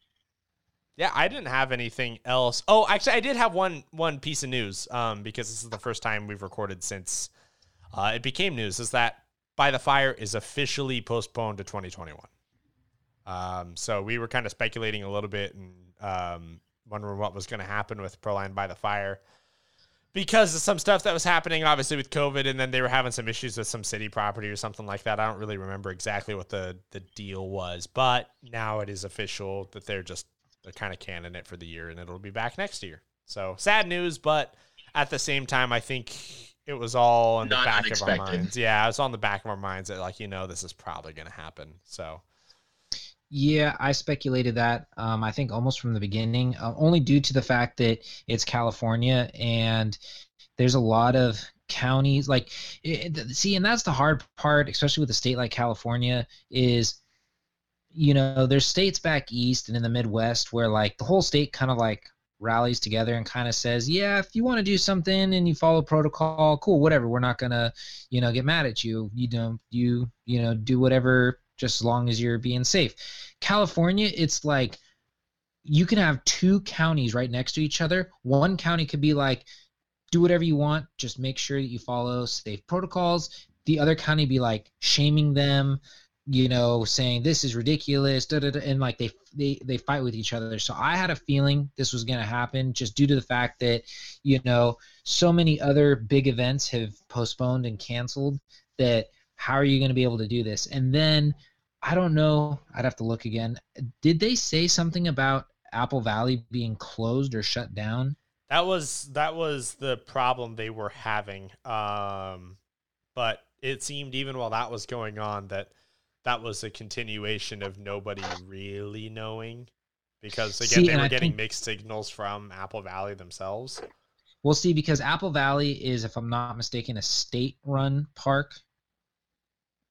Yeah, I didn't have anything else. Oh, actually, I did have one one piece of news. Um, because this is the first time we've recorded since uh, it became news. Is that By the Fire is officially postponed to 2021. Um, so we were kind of speculating a little bit, and um, wondering what was going to happen with Proline by the Fire because of some stuff that was happening, obviously with COVID, and then they were having some issues with some city property or something like that. I don't really remember exactly what the the deal was, but now it is official that they're just they're kind of canning it for the year, and it'll be back next year. So sad news, but at the same time, I think it was all in the Not back of our minds. Yeah, it was on the back of our minds that like you know this is probably going to happen. So Yeah, I speculated that. Um, I think almost from the beginning, uh, only due to the fact that it's California and there's a lot of counties. Like, it, it- see, and that's the hard part, especially with a state like California, is you know there's states back east and in the Midwest where like the whole state kind of like rallies together and kind of says, yeah, if you want to do something and you follow protocol, cool, whatever. We're not gonna, you know, get mad at you. You don't, you, you know, do whatever just as long as you're being safe. California, it's like you can have two counties right next to each other. One county could be like, do whatever you want, just make sure that you follow safe protocols. The other county be like shaming them, you know, saying this is ridiculous, da, da, da, and like they they they fight with each other. So I had a feeling this was going to happen just due to the fact that you know so many other big events have postponed and canceled that how are you going to be able to do this? And then I don't know. I'd have to look again. Did they say something about Apple Valley being closed or shut down? that was that was the problem they were having. Um, but it seemed even while that was going on that that was a continuation of nobody really knowing because again See, they were I getting think- mixed signals from Apple Valley themselves. We'll see because Apple Valley is, if I'm not mistaken, a state-run park.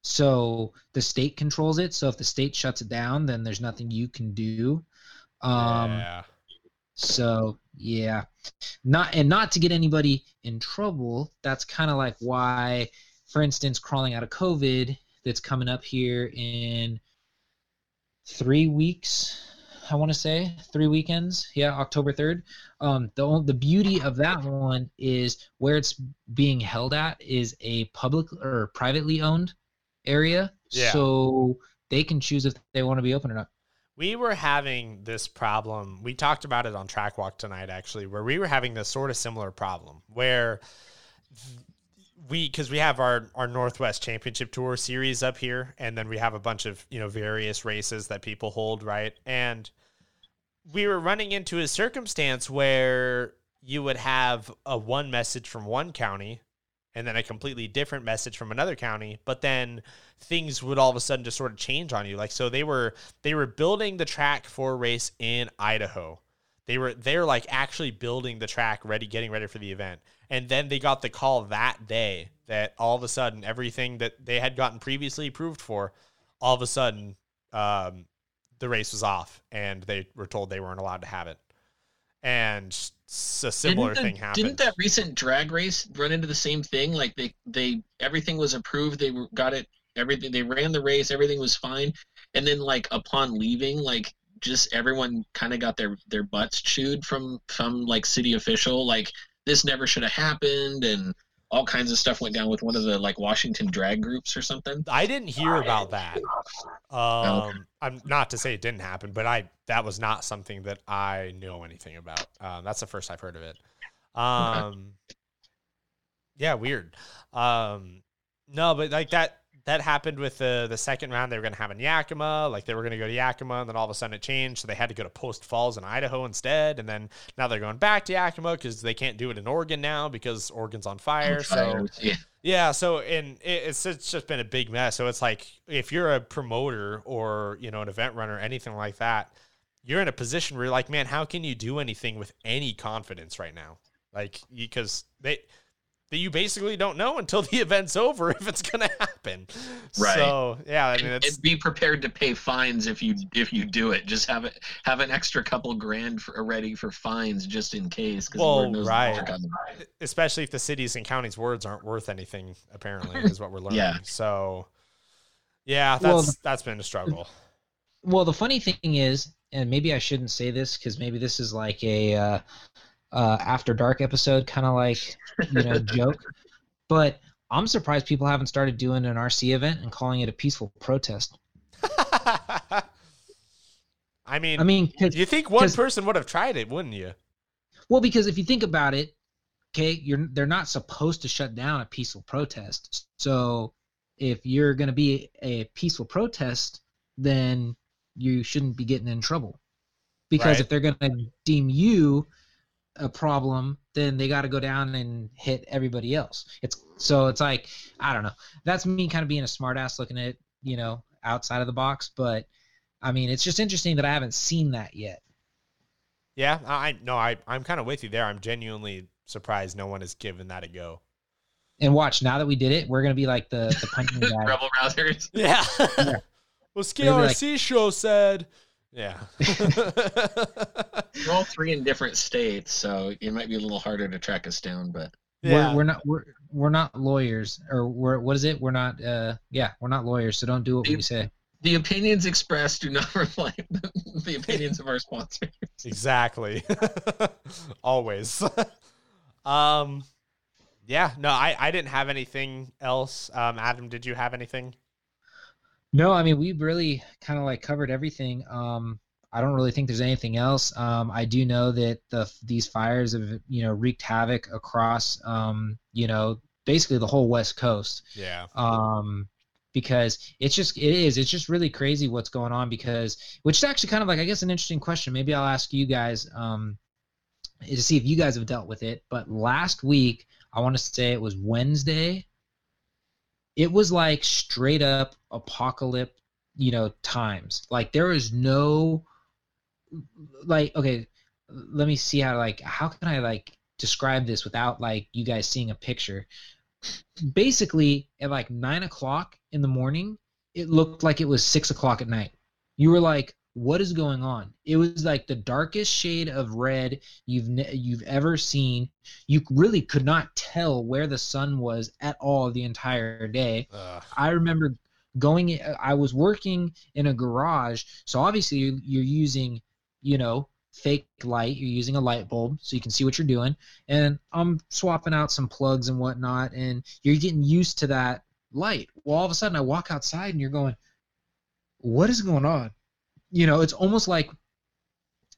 So the state controls it. So if the state shuts it down, then there's nothing you can do. Um, yeah. So yeah, not and not to get anybody in trouble. That's kind of like why, for instance, crawling out of COVID that's coming up here in three weeks. I want to say three weekends. Yeah, October third. Um, the the beauty of that one is where it's being held at is a public or privately owned area. Yeah. So they can choose if they want to be open or not. We were having this problem. We talked about it on Track Walk tonight, actually, where we were having this sort of similar problem where we, because we have our, our Northwest Championship Tour series up here, and then we have a bunch of, you know, various races that people hold, right? And we were running into a circumstance where you would have a one message from one county and then a completely different message from another county, but then things would all of a sudden just sort of change on you. Like so they were they were building the track for a race in Idaho. They were they're like actually building the track ready getting ready for the event. And then they got the call that day that all of a sudden everything that they had gotten previously approved for all of a sudden um, the race was off and they were told they weren't allowed to have it. And a similar Didn't thing happened. Didn't that recent drag race run into the same thing? Like they they everything was approved, they were, got it everything they ran the race, everything was fine, and then like upon leaving, like just everyone kind of got their their butts chewed from from like city official, like this never should have happened, and all kinds of stuff went down with one of the like Washington drag groups or something. I didn't hear about that. Oh, Um, I'm not to say it didn't happen, but I that was not something that I know anything about. Um, that's the first I've heard of it. Um, yeah, weird. Um, no, but like that that happened with the the second round. They were going to have in Yakima, like they were going to go to Yakima, and then all of a sudden it changed, so they had to go to Post Falls in Idaho instead. And then now they're going back to Yakima because they can't do it in Oregon now because Oregon's on fire. So yeah, yeah, so and it, it's it's just been a big mess. So it's like if you're a promoter or you know an event runner, anything like that, you're in a position where you're like, man, how can you do anything with any confidence right now? Like because they that you basically don't know until the event's over if it's gonna happen. Right. So yeah, I mean it's and be prepared to pay fines if you if you do it. Just have it have an extra couple grand for, ready for fines just in case. Well, Lord knows the right. especially if the cities and counties words aren't worth anything. Apparently, is what we're learning. Yeah. So yeah, that's Well, that's been a struggle. Well, the funny thing is, and maybe I shouldn't say this because maybe this is like a uh, uh, after dark episode, kind of like you know joke. But I'm surprised people haven't started doing an RC event and calling it a peaceful protest. I mean, I mean, you think one person would have tried it, wouldn't you? well, because if you think about it, okay, you're they're not supposed to shut down a peaceful protest. So if you're going to be a peaceful protest, then you shouldn't be getting in trouble. Because Right. if they're going to deem you a problem, then they got to go down and hit everybody else. It's so it's like I don't know. That's me kind of being a smartass looking at you know outside of the box, but I mean it's just interesting that I haven't seen that yet. Yeah, I I- no, I I'm kind of with you there. I'm genuinely surprised no one has given that a go. And watch now that we did it, we're gonna be like the the punching guy. Rebel rousers. Yeah. Yeah. well, Maybe like- show said. Yeah. We're all three in different states, so it might be a little harder to track us down. But yeah. We're, we're not we're we're not lawyers or we're what is it? We're not uh yeah we're not lawyers, so don't do what we say. the opinions expressed do not reflect the opinions of our sponsors. exactly. Always. um. Yeah. No, I I didn't have anything else. Um, Adam, did you have anything? No, I mean we really kind of like covered everything. Um, I don't really think there's anything else. Um, I do know that the these fires have you know wreaked havoc across um you know basically the whole West Coast. Yeah. um because it's just it is it's just really crazy what's going on because which is actually kind of like i guess an interesting question maybe i'll ask you guys um to see if you guys have dealt with it but last week i want to say it was wednesday it was like straight up apocalypse you know times like there is no like okay let me see how like how can i like describe this without like you guys seeing a picture basically at like nine o'clock in the morning, it looked like it was six o'clock at night. You were like, "What is going on?" It was like the darkest shade of red you've ne- you've ever seen. You really could not tell where the sun was at all the entire day. Ugh. I remember going. I was working in a garage, so obviously you're, you're using, you know, fake light. You're using a light bulb so you can see what you're doing. And I'm swapping out some plugs and whatnot, and you're getting used to that light. Well, all of a sudden I walk outside and you're going, "What is going on?" You know, it's almost like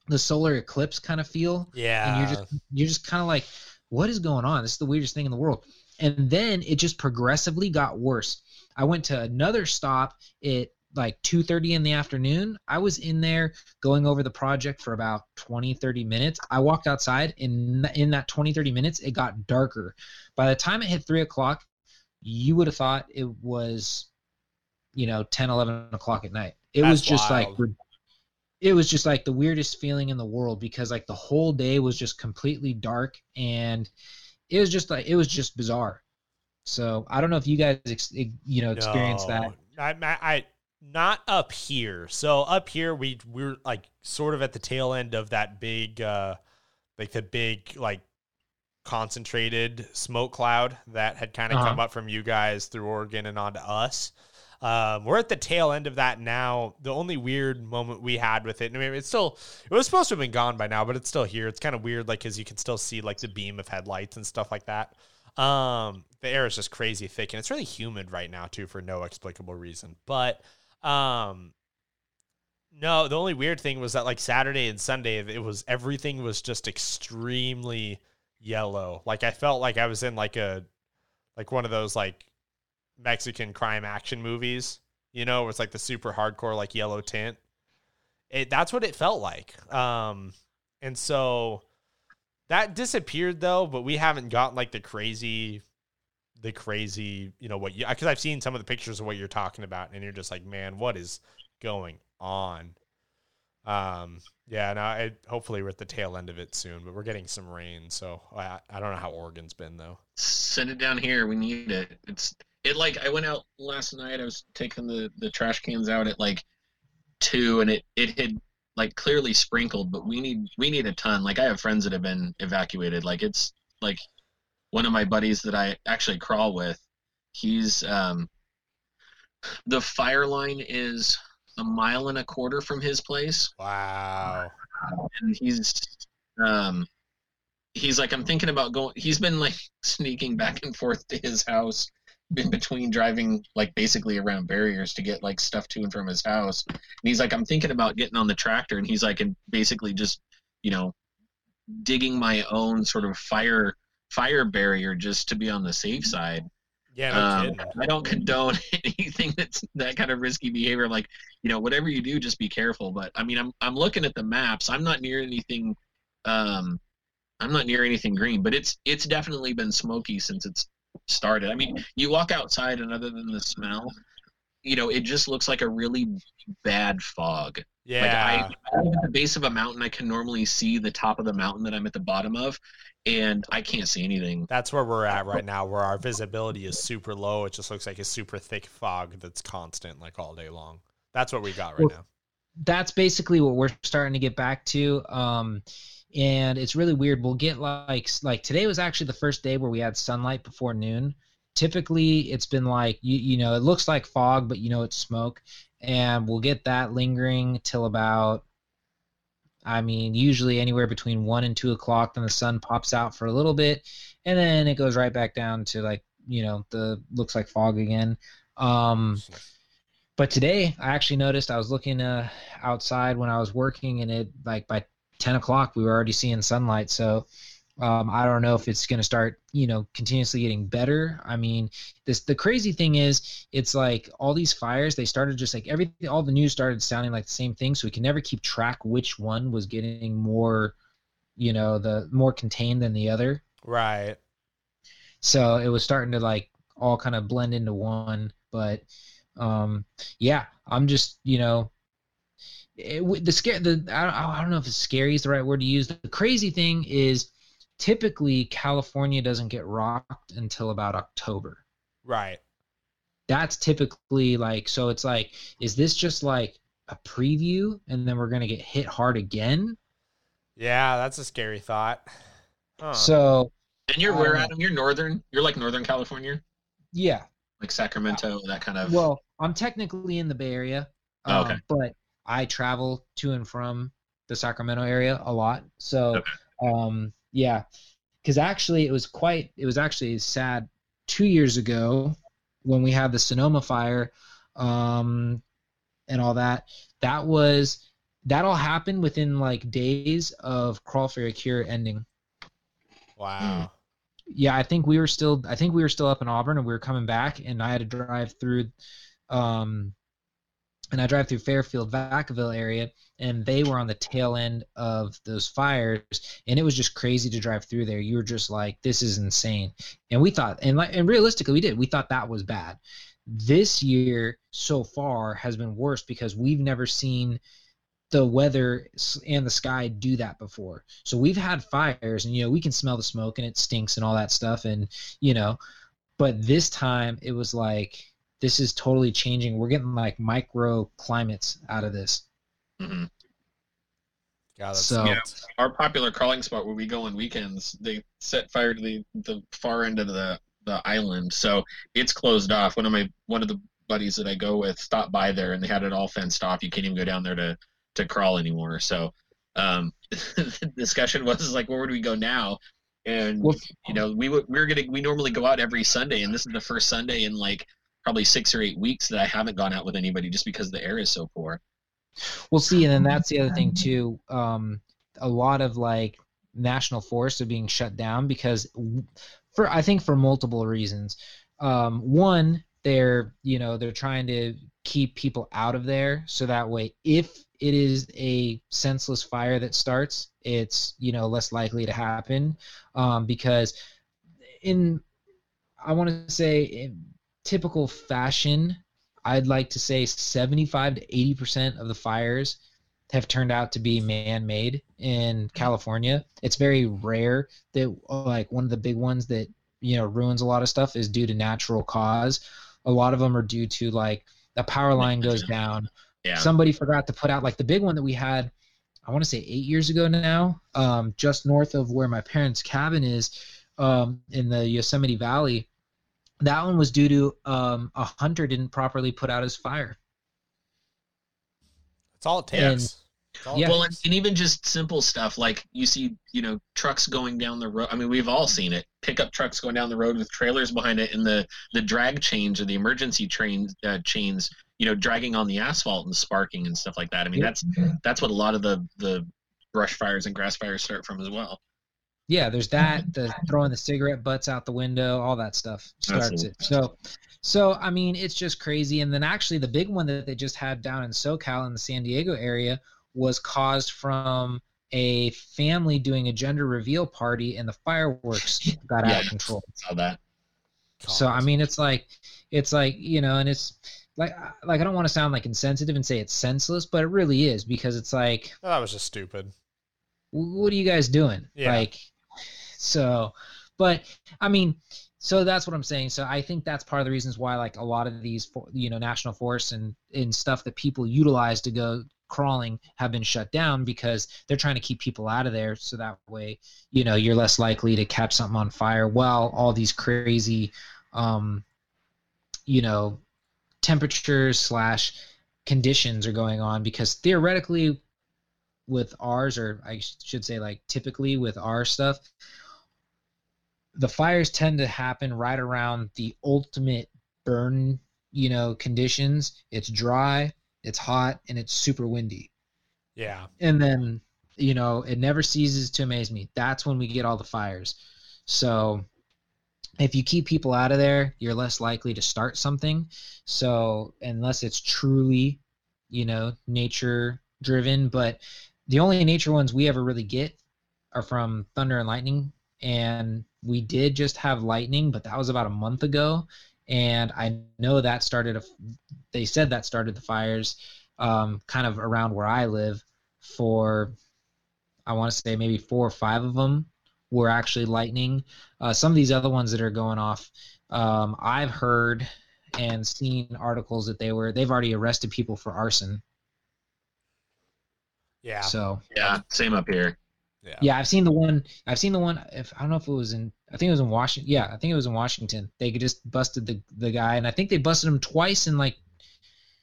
the solar eclipse kind of feel. Yeah. and you're just you're just kind of like what is going on? This is the weirdest thing in the world. And then it just progressively got worse. I went to another stop at like 2.30 in the afternoon. I was in there going over the project for about 20 30 minutes. I walked outside and in that 20 30 minutes it got darker. By the time it hit 3 o'clock you would have thought it was you know 10 11 o'clock at night it was That's just like it was just like the weirdest feeling in the world because like the whole day was just completely dark and it was just like it was just bizarre so i don't know if you guys ex- you know experienced that No. I, I, I not up here. So up here we we're like sort of at the tail end of that big uh like the big like concentrated smoke cloud that had kind of Uh-huh. come up from you guys through Oregon and onto us. Um, we're at the tail end of that now. The only weird moment we had with it, I mean, it's still, it was supposed to have been gone by now, but it's still here. It's kind of weird, like, because you can still see, like, the beam of headlights and stuff like that. Um, the air is just crazy thick, and it's really humid right now, too, for no explicable reason. But, um, no, the only weird thing was that, like, Saturday and Sunday, it was everything was just extremely yellow. Like, I felt like I was in, like, a, like, one of those, like, Mexican crime action movies, you know, where it's like the super hardcore like yellow tint. It that's what it felt like. Um and so that disappeared though, but we haven't gotten like the crazy the crazy, you know, what you cuz I've seen some of the pictures of what you're talking about and you're just like, "Man, what is going on?" Um yeah, no, I hopefully we're at the tail end of it soon, but we're getting some rain, so I I don't know how Oregon's been though. Send it down here. We need it. It's it like I went out last night. I was taking the the trash cans out at like two, and it it had like clearly sprinkled. But we need we need a ton. Like I have friends that have been evacuated. Like it's like one of my buddies that I actually crawl with. He's um the fire line is a mile and a quarter from his place Wow. and he's um he's like i'm thinking about going he's been like sneaking back and forth to his house in between driving like basically around barriers to get like stuff to and from his house. And he's like, I'm thinking about getting on the tractor, and he's like, and basically just you know digging my own sort of fire fire barrier just to be on the safe side. Yeah, Um. I don't condone anything that's that kind of risky behavior. Like, you know, whatever you do, just be careful. But I mean, I'm I'm looking at the maps. I'm not near anything. Um, I'm not near anything green, but it's it's definitely been smoky since it's started. I mean, you walk outside, and other than the smell, you know, it just looks like a really bad fog. Yeah. Like I, I live at the base of a mountain. I can normally see the top of the mountain that I'm at the bottom of, and I can't see anything. That's where we're at right now, where our visibility is super low. It just looks like a super thick fog that's constant, like all day long. That's what we got right Well, now. that's basically what we're starting to get back to um and it's really weird. We'll get like like today was actually the first day where we had sunlight before noon. Typically it's been like you you know it looks like fog but you know it's smoke and we'll get that lingering till about i mean usually anywhere between one and two o'clock then the sun pops out for a little bit and then it goes right back down to like you know the looks like fog again. Um but today I actually noticed I was looking uh, outside when I was working, and it like by ten o'clock we were already seeing sunlight. So um, I don't know if it's going to start, you know, continuously getting better. I mean, this the crazy thing is, it's like all these fires they started just like everything. All the news started sounding like the same thing, so we can never keep track which one was getting more, you know, the more contained than the other. Right. So it was starting to like all kind of blend into one. But um, yeah, I'm just you know, it, w- the scare the I don't, I don't know if it's scary is the right word to use. The crazy thing is, typically California doesn't get rocked until about October. Right. That's typically like so. It's like, is this just like a preview, and then we're gonna get hit hard again? Yeah, that's a scary thought. Huh. So And you're where, Um, Adam? You're northern. You're like Northern California, yeah, like Sacramento, that kind of. Well, I'm technically in the Bay Area, Oh, um, okay. but I travel to and from the Sacramento area a lot. So, um, yeah, because actually it was quite, it was actually sad two years ago when we had the Sonoma fire, um, and all that. That was that all happened within like days of Crawl for a Cure ending. wow. Yeah, I think we were still I think we were still up in Auburn and we were coming back and I had to drive through um and I drive through Fairfield, Vacaville area, and they were on the tail end of those fires, and it was just crazy to drive through there. You were just like, "This is insane," and we thought, and like, and realistically, we did. We thought that was bad. This year so far has been worse because we've never seen the weather and the sky do that before. So we've had fires, and you know we can smell the smoke and it stinks and all that stuff, and you know, but this time it was like this is totally changing. We're getting like micro climates out of this. Mhm. God, So- Yeah. Our popular crawling spot where we go on weekends, they set fire to the, the far end of the, the island, so it's closed off. One of my one of the buddies that I go with stopped by there, and they had it all fenced off. You can't even go down there to to crawl anymore. So um, the discussion was like, where would we go now? And Well, you know, we would we we're gonna we normally go out every Sunday, and this is the first Sunday in like probably six or eight weeks that I haven't gone out with anybody just because the air is so poor. We'll see, and then that's the other thing too. Um, a lot of like national forests are being shut down because, for I think for multiple reasons. Um, one, they're you know they're trying to keep people out of there so that way if it is a senseless fire that starts, it's you know less likely to happen um, because in I want to say in typical fashion I'd like to say 75 to 80 percent of the fires have turned out to be man-made in California. It's very rare that like one of the big ones that you know ruins a lot of stuff is due to natural cause. A lot of them are due to like a power line goes down. Yeah. Somebody forgot to put out like the big one that we had. I want to say eight years ago now, um, just north of where my parents' cabin is, um, in the Yosemite Valley. That one was due to um, a hunter didn't properly put out his fire. That's all it takes. Yeah. Well, and, and even just simple stuff like you see, you know, trucks going down the road. I mean, we've all seen it. Pickup trucks going down the road with trailers behind it, and the the drag chains or the emergency train uh, chains, you know, dragging on the asphalt and sparking and stuff like that. I mean, Yeah. that's that's what a lot of the the brush fires and grass fires start from as well. Yeah, there's that, mm-hmm. the throwing the cigarette butts out the window, all that stuff starts Absolutely. it. So so I mean, it's just crazy. And then actually the big one that they just had down in SoCal in the San Diego area was caused from a family doing a gender reveal party and the fireworks got out of control. Saw that. So I mean, it's like it's like you know, and it's like like I don't want to sound like insensitive and say it's senseless, but it really is because it's like that was just stupid. What are you guys doing? Yeah. Like, so, but I mean, so that's what I'm saying. So I think that's part of the reasons why like a lot of these you know national forests and and stuff that people utilize to go crawling have been shut down because they're trying to keep people out of there so that way you know you're less likely to catch something on fire while all these crazy um you know temperatures slash conditions are going on because theoretically with ours or i should say like typically with our stuff the fires tend to happen right around the ultimate burn you know conditions. It's dry it's hot and it's super windy. Yeah. and then you know it never ceases to amaze me. That's when we get all the fires. So if you keep people out of there you're less likely to start something. So unless it's truly you know nature driven but the only nature ones we ever really get are from thunder and lightning and we did just have lightning but that was about a month ago and i know that started a they said that started the fires um, kind of around where i live for i want to say maybe four or five of them were actually lightning uh, some of these other ones that are going off um, i've heard and seen articles that they were they've already arrested people for arson Yeah. so Yeah, same up here. Yeah. yeah, I've seen the one. I've seen the one. If I don't know if it was in, I think it was in Washington. Yeah, I think it was in Washington. They just busted the the guy, and I think they busted him twice in like,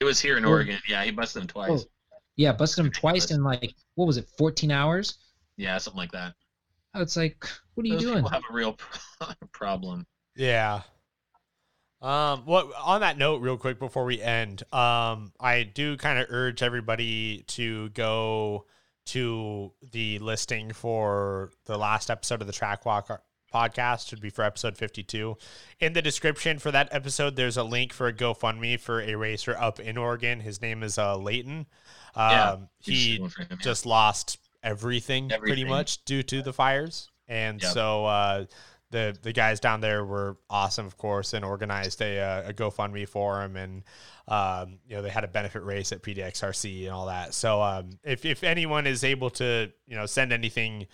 It was here in Oh. Oregon. Yeah, he busted him twice. yeah, busted him twice Ridiculous. in like what was it, 14 hours? Yeah, something like that. Oh, It's like, what are you doing? people have a real problem. Yeah. Um, what on that note, real quick before we end, um, I do kind of urge everybody to go to the listing for the last episode of the Track Walk podcast. Should be for episode fifty-two. In the description for that episode, there's a link for a GoFundMe for a racer up in Oregon. His name is uh, Leighton. Um, Yeah, he him, yeah. just lost everything, pretty much due to the fires. And Yep. so uh, the the guys down there were awesome, of course, and organized a, uh, a GoFundMe for him, and um, you know they had a benefit race at PDXRC and all that. So um, if if anyone is able to you know send anything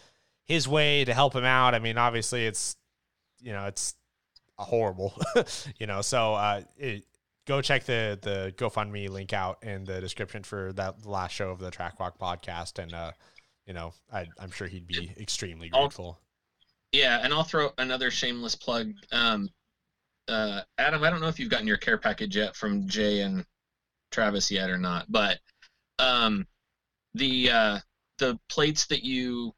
his way to help him out, I mean, obviously it's you know it's horrible, you know. So uh, it, go check the the GoFundMe link out in the description for that last show of the Track Walk podcast, and uh, you know I, I'm sure he'd be extremely grateful. Yeah, and I'll throw another shameless plug. Um, uh, Adam, I don't know if you've gotten your care package yet from Jay and Travis yet or not, but um, the uh, the plates that you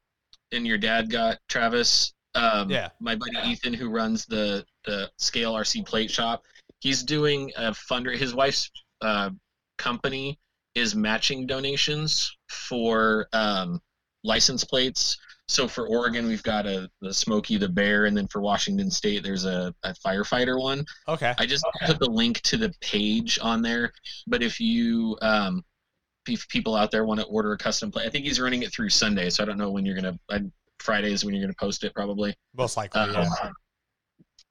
and your dad got, Travis. Um, Yeah. My buddy Ethan, who runs the the Scale RC Plate Shop, he's doing a funder. His wife's uh, company is matching donations for um, license plates. So for Oregon, we've got a the Smokey the Bear, and then for Washington State, there's a, a firefighter one. Okay. I just put the link to the page on there. But if you um, if people out there want to order a custom plate, I think he's running it through Sunday, so I don't know when you're gonna. I, Friday is when you're gonna post it, probably. Most likely, Um, yeah.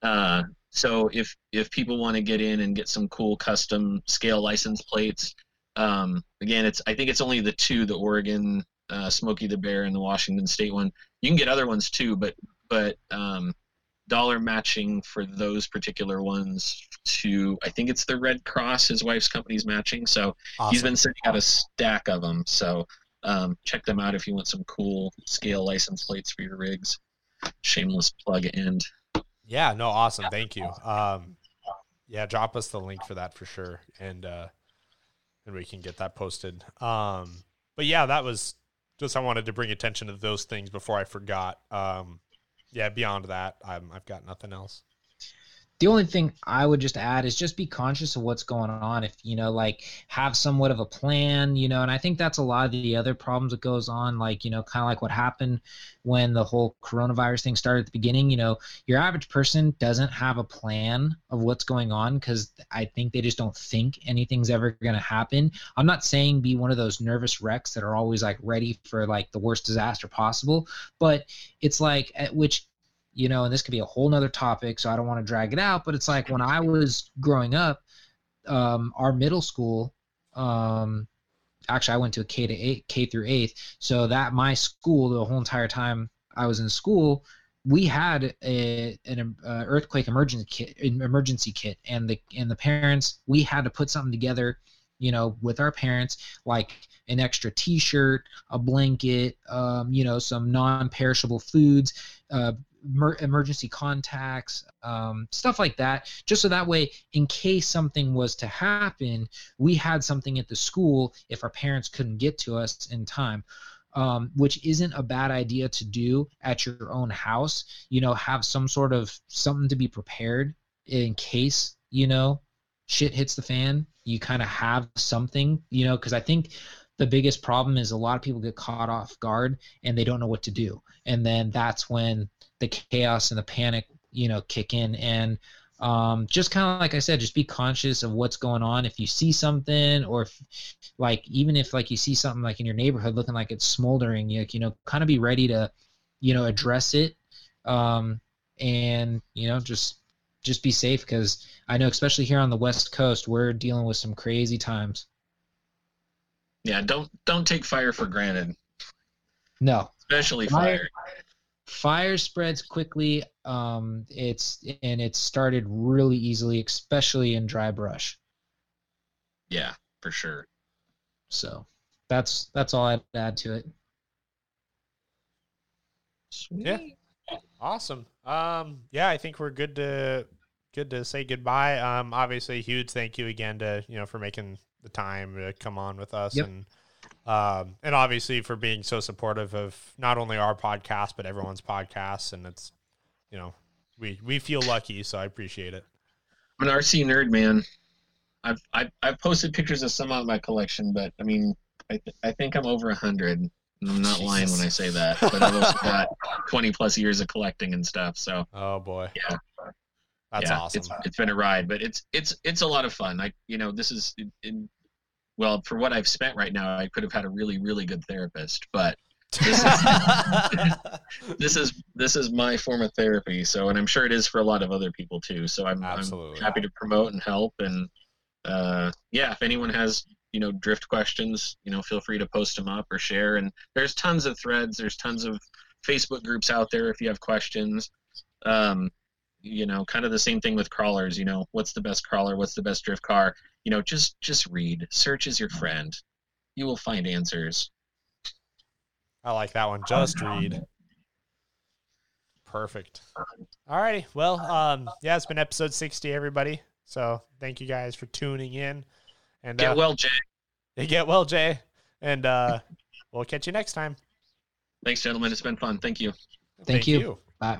uh, so if if people want to get in and get some cool custom scale license plates, um, again, it's I think it's only the two, the Oregon uh, Smokey the Bear and the Washington State one. You can get other ones too, but but um, dollar matching for those particular ones to I think it's the Red Cross. His wife's company's matching, so he's been sending out a stack of them. So um, check them out if you want some cool scale license plates for your rigs. Shameless plug end. Yeah, no, awesome. Thank you. Um, yeah, drop us the link for that for sure, and uh, and we can get that posted. Um, but yeah, that was just I wanted to bring attention to those things before I forgot. Um, yeah, beyond that, I'm, I've got nothing else the only thing I would just add is just be conscious of what's going on. If you know, like, have somewhat of a plan, you know, and I think that's a lot of the other problems that goes on, like you know, kind of like what happened when the whole coronavirus thing started at the beginning. You know, your average person doesn't have a plan of what's going on because I think they just don't think anything's ever going to happen. I'm not saying be one of those nervous wrecks that are always like ready for like the worst disaster possible, but it's like at which you know, and this could be a whole nother topic, so I don't want to drag it out, but it's like when I was growing up, um, our middle school, um, actually I went to a K to eight, K through eighth, so that my school the whole entire time I was in school, we had a, an uh, earthquake emergency kit, emergency kit, and the and the parents we had to put something together, you know, with our parents, like an extra T-shirt, a blanket, um, you know, some non-perishable foods, uh, mer- emergency contacts, um, stuff like that, just so that way, in case something was to happen, we had something at the school if our parents couldn't get to us in time. Um, which isn't a bad idea to do at your own house. You know, have some sort of something to be prepared in case you know shit hits the fan. You kind of have something, you know, because I think the biggest problem is a lot of people get caught off guard and they don't know what to do. And then that's when the chaos and the panic you know kick in. And um, just kind of like i said just be conscious of what's going on. If you see something or if, like even if like you see something like in your neighborhood looking like it's smoldering you, you know kind of be ready to you know address it. Um, and you know just just be safe because i know especially here on the west coast we're dealing with some crazy times yeah, don't don't take fire for granted. No, especially fire. Fire, fire spreads quickly. Um, it's and it started really easily, especially in dry brush. Yeah, for sure. So that's that's all I'd add to it. Sweet. Yeah. Awesome. Um, yeah, I think we're good to good to say goodbye. Um, obviously, huge thank you again to you know for making the time to come on with us yep. and um, and obviously for being so supportive of not only our podcast but everyone's podcasts and it's you know we we feel lucky so I appreciate it. I'm an RC nerd, man. I've I've, I've posted pictures of some of my collection, but I mean I th- I think I'm over a hundred. I'm not Jesus. lying when I say that, but I've also got 20 plus years of collecting and stuff. So, oh boy, yeah, that's yeah, awesome. It's, it's been a ride, but it's it's it's a lot of fun. Like you know this is in, well for what I've spent right now, I could have had a really really good therapist, but this is, this is this is my form of therapy. So, and I'm sure it is for a lot of other people too. So I'm, I'm happy to promote and help. And uh, yeah, if anyone has you know drift questions, you know feel free to post them up or share. And there's tons of threads. There's tons of Facebook groups out there if you have questions. Um, you know kind of the same thing with crawlers you know what's the best crawler what's the best drift car? You know just just read search is your friend. You will find answers. I like that one. Just read. perfect. All righty well um yeah it's been episode 60 everybody. So thank you guys for tuning in. And get uh, well jay. get well jay. And uh we'll catch you next time. Thanks gentlemen. It's been fun. Thank you. Thank, thank you. you. Bye